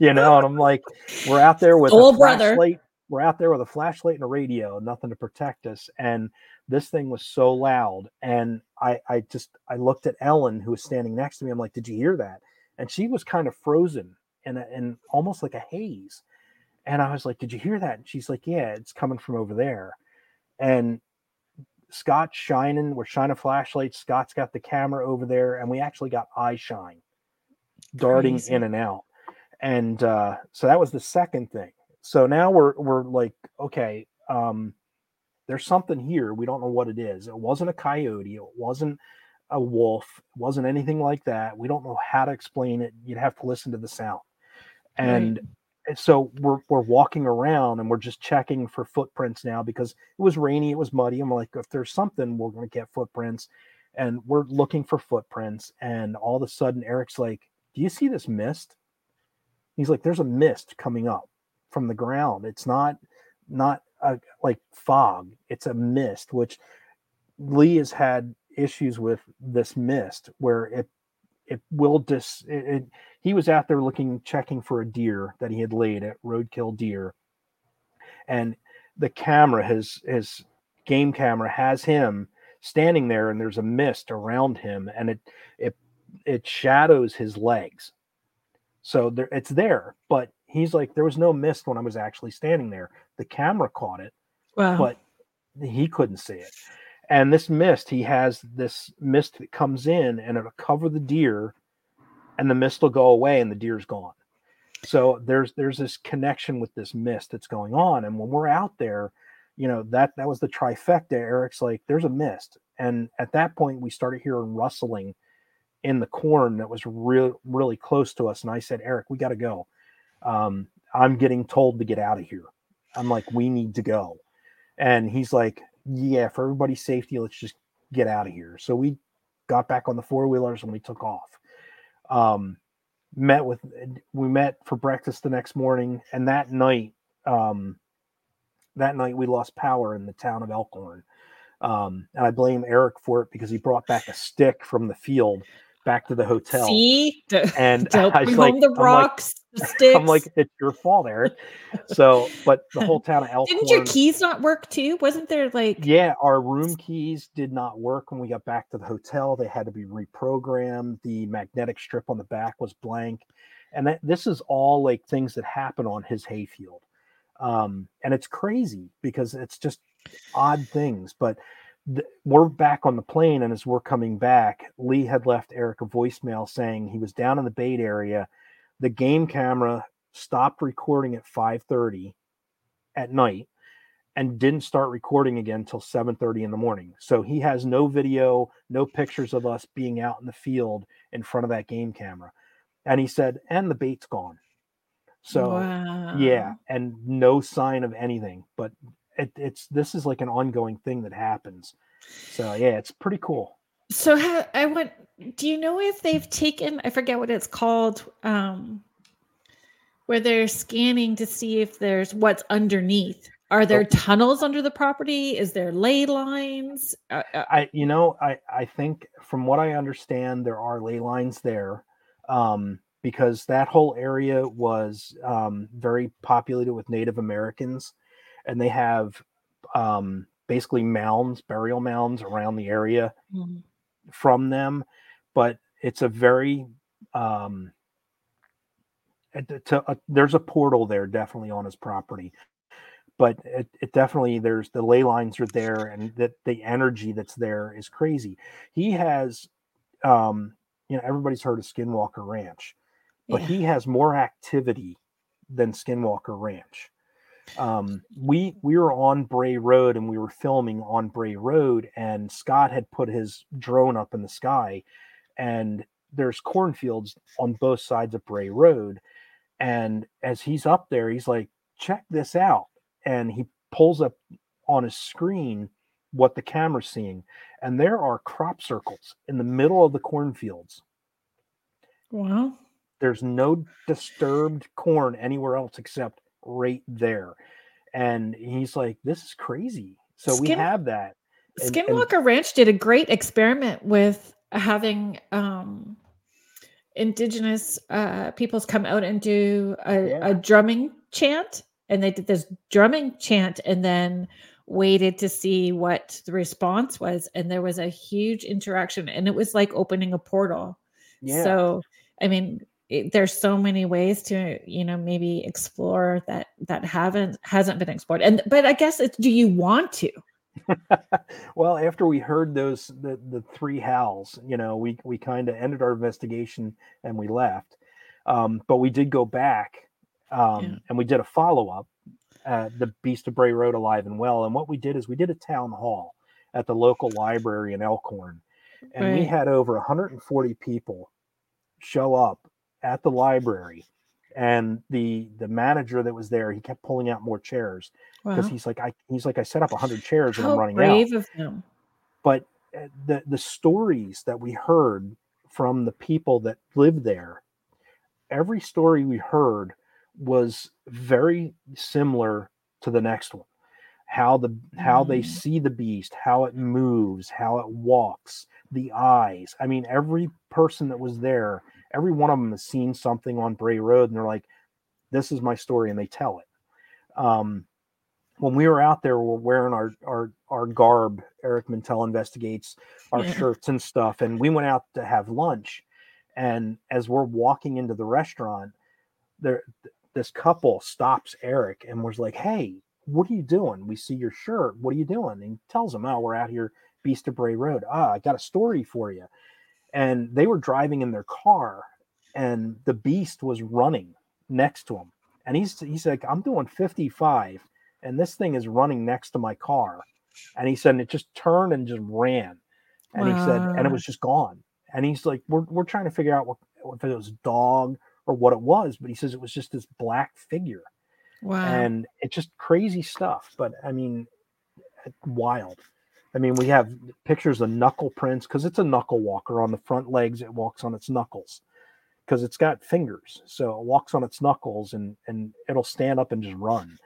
you know, and I'm like, we're out there with Soul a brother. flashlight. We're out there with a flashlight and a radio, nothing to protect us. And this thing was so loud. And I, I just, I looked at Ellen, who was standing next to me. I'm like, did you hear that? And she was kind of frozen and a, in almost like a haze. And I was like, did you hear that? And she's like, yeah, it's coming from over there. And Scott's shining. We're shining flashlights. Scott's got the camera over there, and we actually got eye shine darting Crazy. in and out. And uh, so that was the second thing. So now we're we're like, okay, um, there's something here. We don't know what it is. It wasn't a coyote. It wasn't a wolf. It wasn't anything like that. We don't know how to explain it. You'd have to listen to the sound. And and so we're we're walking around and we're just checking for footprints now because it was rainy, it was muddy. I'm like, if there's something, we're gonna get footprints. And we're looking for footprints. And all of a sudden, Eric's like, Do you see this mist? He's like, There's a mist coming up from the ground. It's not not a, like fog, it's a mist, which Lee has had issues with this mist where it it will dis it, it he was out there looking checking for a deer that he had laid at roadkill deer. And the camera his his game camera has him standing there and there's a mist around him and it it it shadows his legs. So there it's there but he's like there was no mist when i was actually standing there. The camera caught it wow. but he couldn't see it. And this mist, he has this mist that comes in and it'll cover the deer, and the mist will go away and the deer's gone. So there's there's this connection with this mist that's going on. And when we're out there, you know, that that was the trifecta. Eric's like, there's a mist. And at that point we started hearing rustling in the corn that was real really close to us. And I said, Eric, we gotta go. Um, I'm getting told to get out of here. I'm like, we need to go. And he's like, Yeah, for everybody's safety, let's just get out of here. So we got back on the four wheelers and we took off. Um, met with we met for breakfast the next morning, and that night, um, that night we lost power in the town of Elkhorn. Um, and I blame Eric for it because he brought back a stick from the field back to the hotel. see D- And I was like, the I'm rocks I'm like, it's your fault, Eric. So, but the whole town of Elkhorn. Didn't your keys not work too? Wasn't there like? Yeah, our room keys did not work when we got back to the hotel. They had to be reprogrammed. The magnetic strip on the back was blank, and that, this is all like things that happen on his hayfield. Um, and it's crazy because it's just odd things, but th- we're back on the plane, and as we're coming back, Lee had left Eric a voicemail saying he was down in the Bait area. The game camera stopped recording at 5:30 at night and didn't start recording again until 7:30 in the morning. So he has no video, no pictures of us being out in the field in front of that game camera. And he said, and the bait's gone. So wow. yeah, and no sign of anything. But it, it's this is like an ongoing thing that happens. So yeah, it's pretty cool. So how, I went. Do you know if they've taken? I forget what it's called. Um, where they're scanning to see if there's what's underneath. Are there oh. tunnels under the property? Is there ley lines? Uh, uh, I, you know, I, I think from what I understand, there are ley lines there, um, because that whole area was um, very populated with Native Americans, and they have um, basically mounds, burial mounds around the area mm-hmm. From them. But it's a very um, to, uh, there's a portal there definitely on his property but it, it, definitely there's the ley lines are there and that the energy that's there is crazy he has um you know everybody's heard of skinwalker ranch but yeah. he has more activity than skinwalker ranch um we we were on bray road and we were filming on bray road and scott had put his drone up in the sky and there's cornfields on both sides of bray road and as he's up there, he's like, check this out. And he pulls up on his screen what the camera's seeing. And there are crop circles in the middle of the cornfields. Wow. There's no disturbed corn anywhere else except right there. And he's like, this is crazy. So Skin- we have that. And, Skinwalker and- Ranch did a great experiment with having um indigenous uh, peoples come out and do a, yeah. a drumming chant and they did this drumming chant and then waited to see what the response was and there was a huge interaction and it was like opening a portal yeah. so i mean it, there's so many ways to you know maybe explore that that haven't hasn't been explored and but i guess it's do you want to well, after we heard those the the three howls, you know, we we kind of ended our investigation and we left. Um, but we did go back um, yeah. and we did a follow up at the Beast of Bray Road Alive and Well. And what we did is we did a town hall at the local library in Elkhorn, and right. we had over 140 people show up at the library and the the manager that was there he kept pulling out more chairs because wow. he's like i he's like i set up 100 chairs and i'm running brave out of him. but uh, the the stories that we heard from the people that lived there every story we heard was very similar to the next one how the how mm. they see the beast how it moves how it walks the eyes i mean every person that was there every one of them has seen something on Bray Road and they're like, this is my story, and they tell it. Um, when we were out there, we're wearing our our our garb. Eric Mintel investigates our yeah. shirts and stuff, and we went out to have lunch. And as we're walking into the restaurant, there this couple stops Eric and was like, "Hey, what are you doing? We see your shirt. What are you doing?" And he tells them, "Oh, we're out here, Beast of Bray Road. Ah, I got a story for you." And they were driving in their car and the beast was running next to him and he's he's like i'm doing 55 and this thing is running next to my car. And he said it just turned and just ran. And wow. he said and it was just gone. And he's like we're, we're trying to figure out what if it was a dog or what it was but he says it was just this black figure. Wow. And it's just crazy stuff but i mean wild I mean, we have pictures of knuckle prints because it's a knuckle walker on the front legs. It walks on its knuckles because it's got fingers, so it walks on its knuckles and and it'll stand up and just run.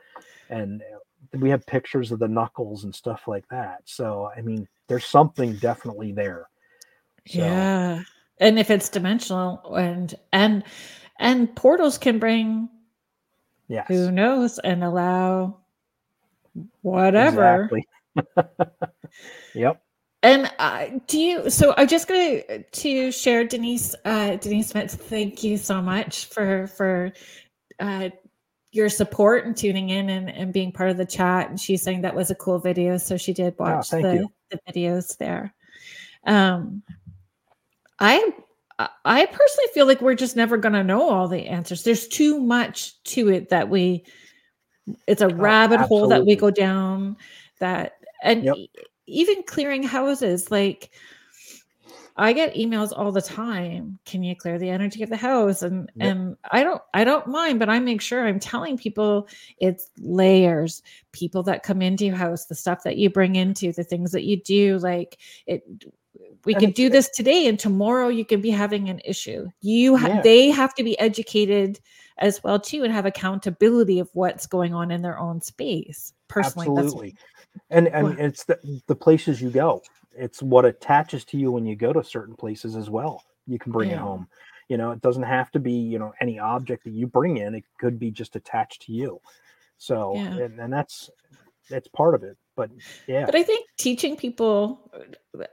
And we have pictures of the knuckles and stuff like that. So I mean, there's something definitely there. So. Yeah, and if it's dimensional and and and portals can bring Yes. who knows and allow whatever Exactly. yep. and uh, do you so i'm just going to to share denise uh denise smith thank you so much for for uh your support and tuning in and, and being part of the chat and she's saying that was a cool video so she did watch thank the, you. the videos there um i i personally feel like we're just never going to know all the answers there's too much to it that we it's a rabbit hole that we go down that and Yep. e- even clearing houses like i get emails all the time can you clear the energy of the house and Yep. and i don't i don't mind but i make sure i'm telling people it's layers people that come into your house the stuff that you bring into the things that you do like it we And can do this today and tomorrow you can be having an issue you ha- Yeah. they have to be educated as well too and have accountability of what's going on in their own space personally Absolutely. And and Well- it's the, the places you go. It's what attaches to you when you go to certain places as well. You can bring it home. You know, it doesn't have to be, you know, any object that you bring in. It could be just attached to you. So Yeah. and, and that's that's part of it. But yeah. but i think teaching people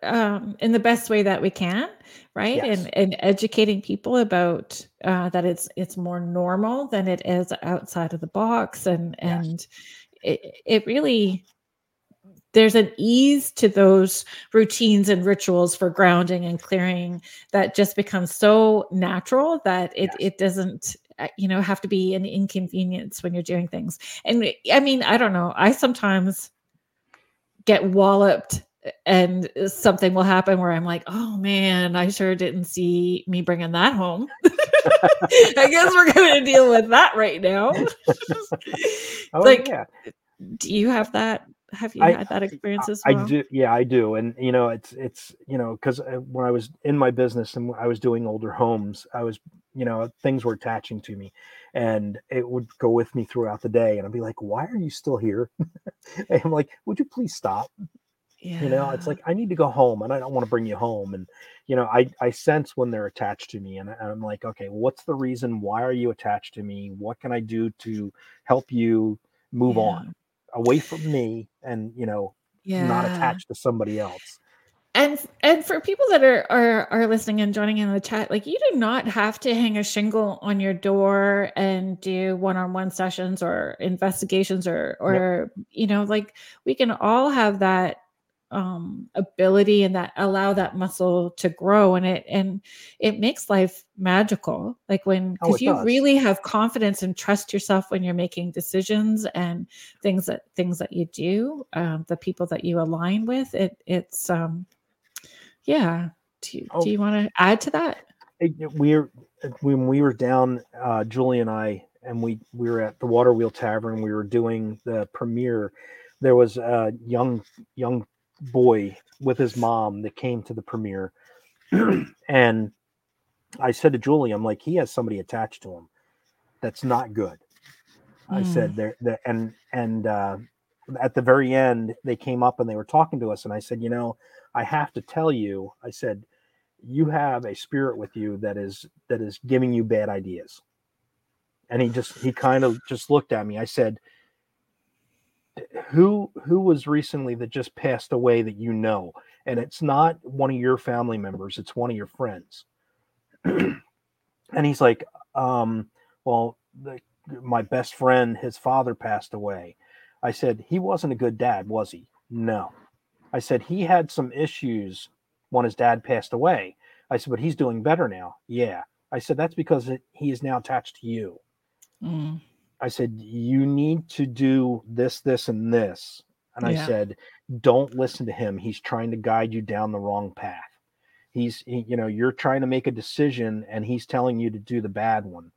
um, in the best way that we can right Yes. and and educating people about uh, that it's it's more normal than it is outside of the box and Yes. and it, it really there's an ease to those routines and rituals for grounding and clearing that just becomes so natural that it Yes. it doesn't uh, you know have to be an inconvenience when you're doing things. And eh, i mean i don't know. I sometimes get walloped eh, and eh, something will happen where i'm like oh man i sure didn't see me bringing that home. I guess we're gonna deal with that right now. Oh like yeah. do you have that have you I- had that experience as well? I do. Yeah, I do. And you know, it's it's you know, because uh, when I was in my business and I was doing older homes, I was you know things were attaching to me, and it would go with me throughout the day. And I'd be like, "Why are you still here?" and I'm like, "Would you please stop?" yeah You know, it's like I need to go home, and I don't want to bring you home. And you know, I I sense when they're attached to me, and I'm like, "Okay, what's the reason? Why are you attached to me? What can I do to help you move Yeah. on away from me?" And you know, yeah not attached to somebody else. and and for people that are are are listening and joining in the chat like you do not have to hang a shingle on your door and do one-on-one sessions or investigations or or you know like we can all have that um ability and that allow that muscle to grow and it and it makes life magical like when Oh, because it you does. really have confidence and trust yourself when you're making decisions and things that things that you do um the people that you align with it it's um yeah do you, Oh. do you want to add to that We're when we were down, uh, Julie and I, and we we were at the Water Wheel Tavern. We were doing the premiere. There was a young young boy with his mom that came to the premiere, and I said to Julie, "I'm like, he has somebody attached to him. That's not good." I Mm. said there, there and and uh, at the very end, they came up and they were talking to us, and I said, "You know, I have to tell you," I said you have a spirit with you that is that is giving you bad ideas and he just he kind of just looked at me i said who who was recently that just passed away that you know and it's not one of your family members it's one of your friends and he's like um well the, my best friend his father passed away i said he wasn't a good dad was he no i said he had some issues when his dad passed away. I said, but he's doing better now. Yeah. I said, that's because he is now attached to you. Mm. I said, you need to do this, this, and this. And I said, don't listen to him. He's trying to guide you down the wrong path. He's, he, you know, you're trying to make a decision and he's telling you to do the bad one.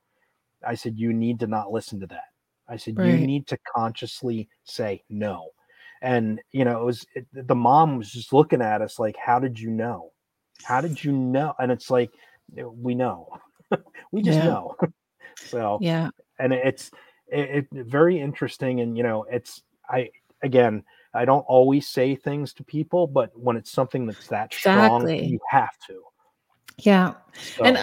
I said, you need to not listen to that. I said, you need to consciously say no. And, you know, it was it, the mom was just looking at us like, how did you know? How did you know? And it's like, we know. we just Yeah. know. so, yeah and it's it, it very interesting and you know it's i again i don't always say things to people but when it's something that's that strong you have to Yeah. So. And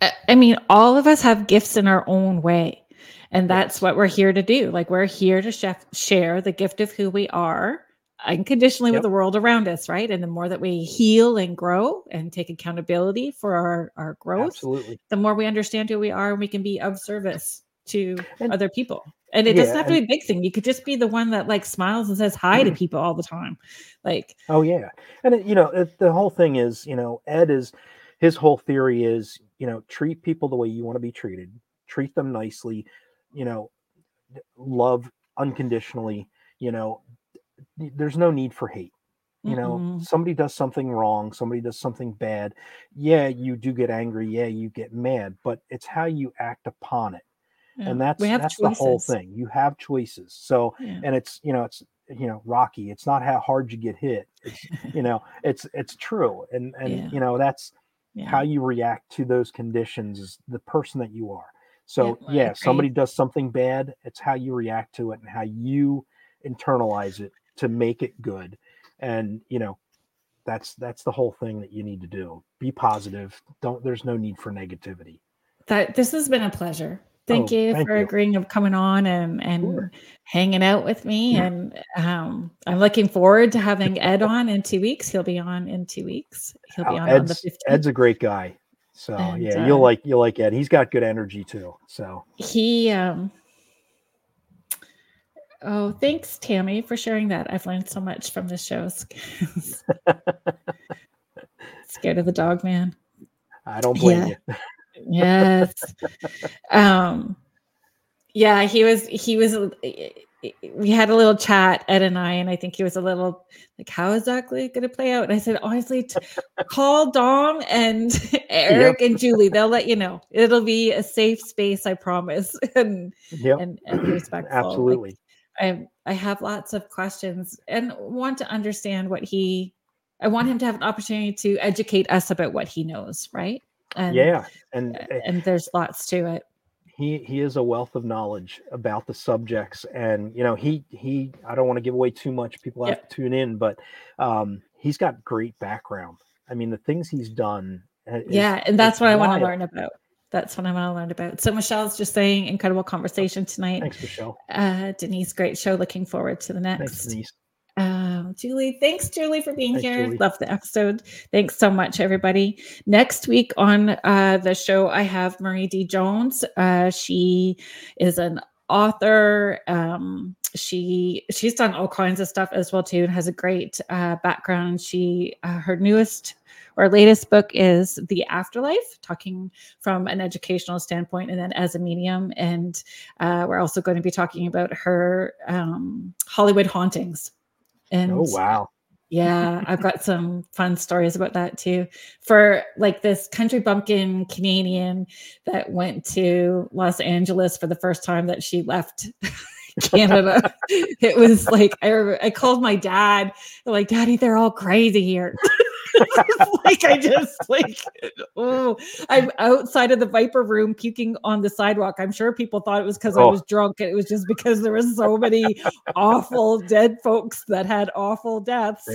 I, I mean, all of us have gifts in our own way. And that's what we're here to do. Like, we're here to chef, share the gift of who we are unconditionally yep. with the world around us, right? And the more that we heal and grow and take accountability for our, our growth, Absolutely. the more we understand who we are and we can be of service to and, other people. And it yeah, doesn't have to be a big thing. You could just be the one that like smiles and says hi to mm. people all the time. Like, oh, yeah. And, it, you know, it, the whole thing is, you know, Ed is his whole theory is, you know, treat people the way you want to be treated, treat them nicely, you know, love unconditionally, you know, there's no need for hate you know mm-hmm. somebody does something wrong somebody does something bad yeah you do get angry yeah you get mad but it's how you act upon it yeah. and that's that's choices. the whole thing you have choices so yeah. and it's you know it's you know rocky it's not how hard you get hit it's you know it's it's true and and yeah. you know that's how you react to those conditions is the person that you are so yeah somebody does something bad it's how you react to it and how you internalize it to make it good and you know that's that's the whole thing that you need to do be positive don't there's no need for negativity that this has been a pleasure thank oh, you thank for you. agreeing of coming on and and sure. hanging out with me yeah. and um, i'm looking forward to having ed on in two weeks he'll be on in two weeks he'll be on, ed's, on the 15th ed's a great guy so and, yeah uh, you'll like you'll like ed he's got good energy too so he um Oh, thanks, Tammy, for sharing that. I've learned so much from the show. Scared of the dog man. I don't blame yeah. you. Yes. Um yeah, he was he was we had a little chat, Ed and I, and I think he was a little like, how exactly going to play out? And I said, honestly, t- call Dom and Eric yep. and Julie. They'll let you know. It'll be a safe space, I promise, and yep. and, and respectful. Absolutely. Like, I I have lots of questions and want to understand what he I want him to have an opportunity to educate us about what he knows, right? And yeah, and and there's lots to it. He he is a wealth of knowledge about the subjects, and you know he he I don't want to give away too much. People have yep. to tune in, but um, he's got great background. I mean, the things he's done. Uh, is, yeah, and that's what wild. I want to learn about that's what I want to learn about. So Michelle's just saying incredible conversation tonight. Thanks, Michelle. Uh, Denise, great show. Looking forward to the next. Thanks, Denise. Um, Julie, thanks, Julie, for being thanks, here. Julie. Love the episode. Thanks so much, everybody. Next week on uh, the show, I have Marie D. Jones. Uh, she is an author. Um, she she's done all kinds of stuff as well too, and has a great uh, background. She uh, her newest our latest book is The Afterlife, talking from an educational standpoint and then as a medium. And uh, we're also going to be talking about her um, Hollywood hauntings. Oh, and oh, wow. Yeah, I've got some fun stories about that too. For like this country bumpkin Canadian that went to Los Angeles for the first time that she left Canada. it was like I I called my dad, like, Daddy, they're all crazy here. like I just like oh I'm outside of the Viper room puking on the sidewalk. I'm sure people thought it was because oh. I was drunk. It was just because there was so many awful dead folks that had awful deaths.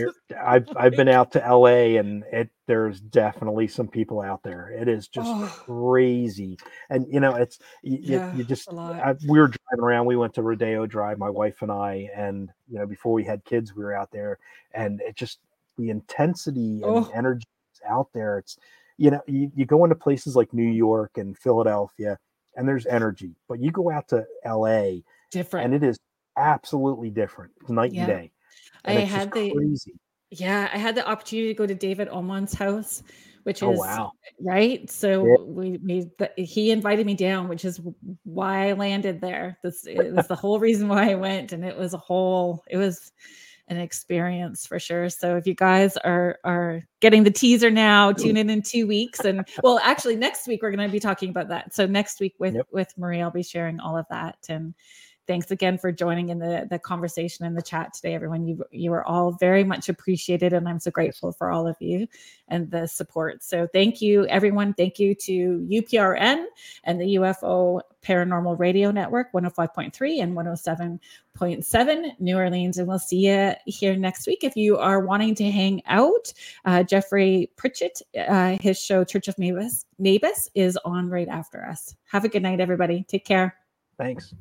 I've I've been out to LA and it there's definitely some people out there. It is just oh. crazy. And you know, it's you, yeah, you just I, we were driving around. We went to Rodeo Drive, my wife and I, and you know, before we had kids, we were out there, and it just the intensity and oh. energy out there. It's you know, you, you go into places like New York and Philadelphia, and there's energy, but you go out to LA, different, and it is absolutely different, night yeah. and day. And I had the crazy. Yeah, I had the opportunity to go to David Oman's house, which oh, is wow. right. So yeah. we, we the, he invited me down, which is why I landed there. This is the whole reason why I went, and it was a whole. It was an experience for sure. So if you guys are are getting the teaser now, tune in in two weeks. And well, actually, next week we're going to be talking about that. So next week with yep. with Marie, I'll be sharing all of that and thanks again for joining in the the conversation in the chat today, everyone. You you are all very much appreciated, and I'm so grateful for all of you and the support. So thank you, everyone. Thank you to UPRN and the UFO Paranormal Radio Network, 105.3 and 107.7 New Orleans. And we'll see you here next week. If you are wanting to hang out, uh, Jeffrey Pritchett, uh, his show Church of Mabus, Mabus is on right after us. Have a good night, everybody. Take care. Thanks.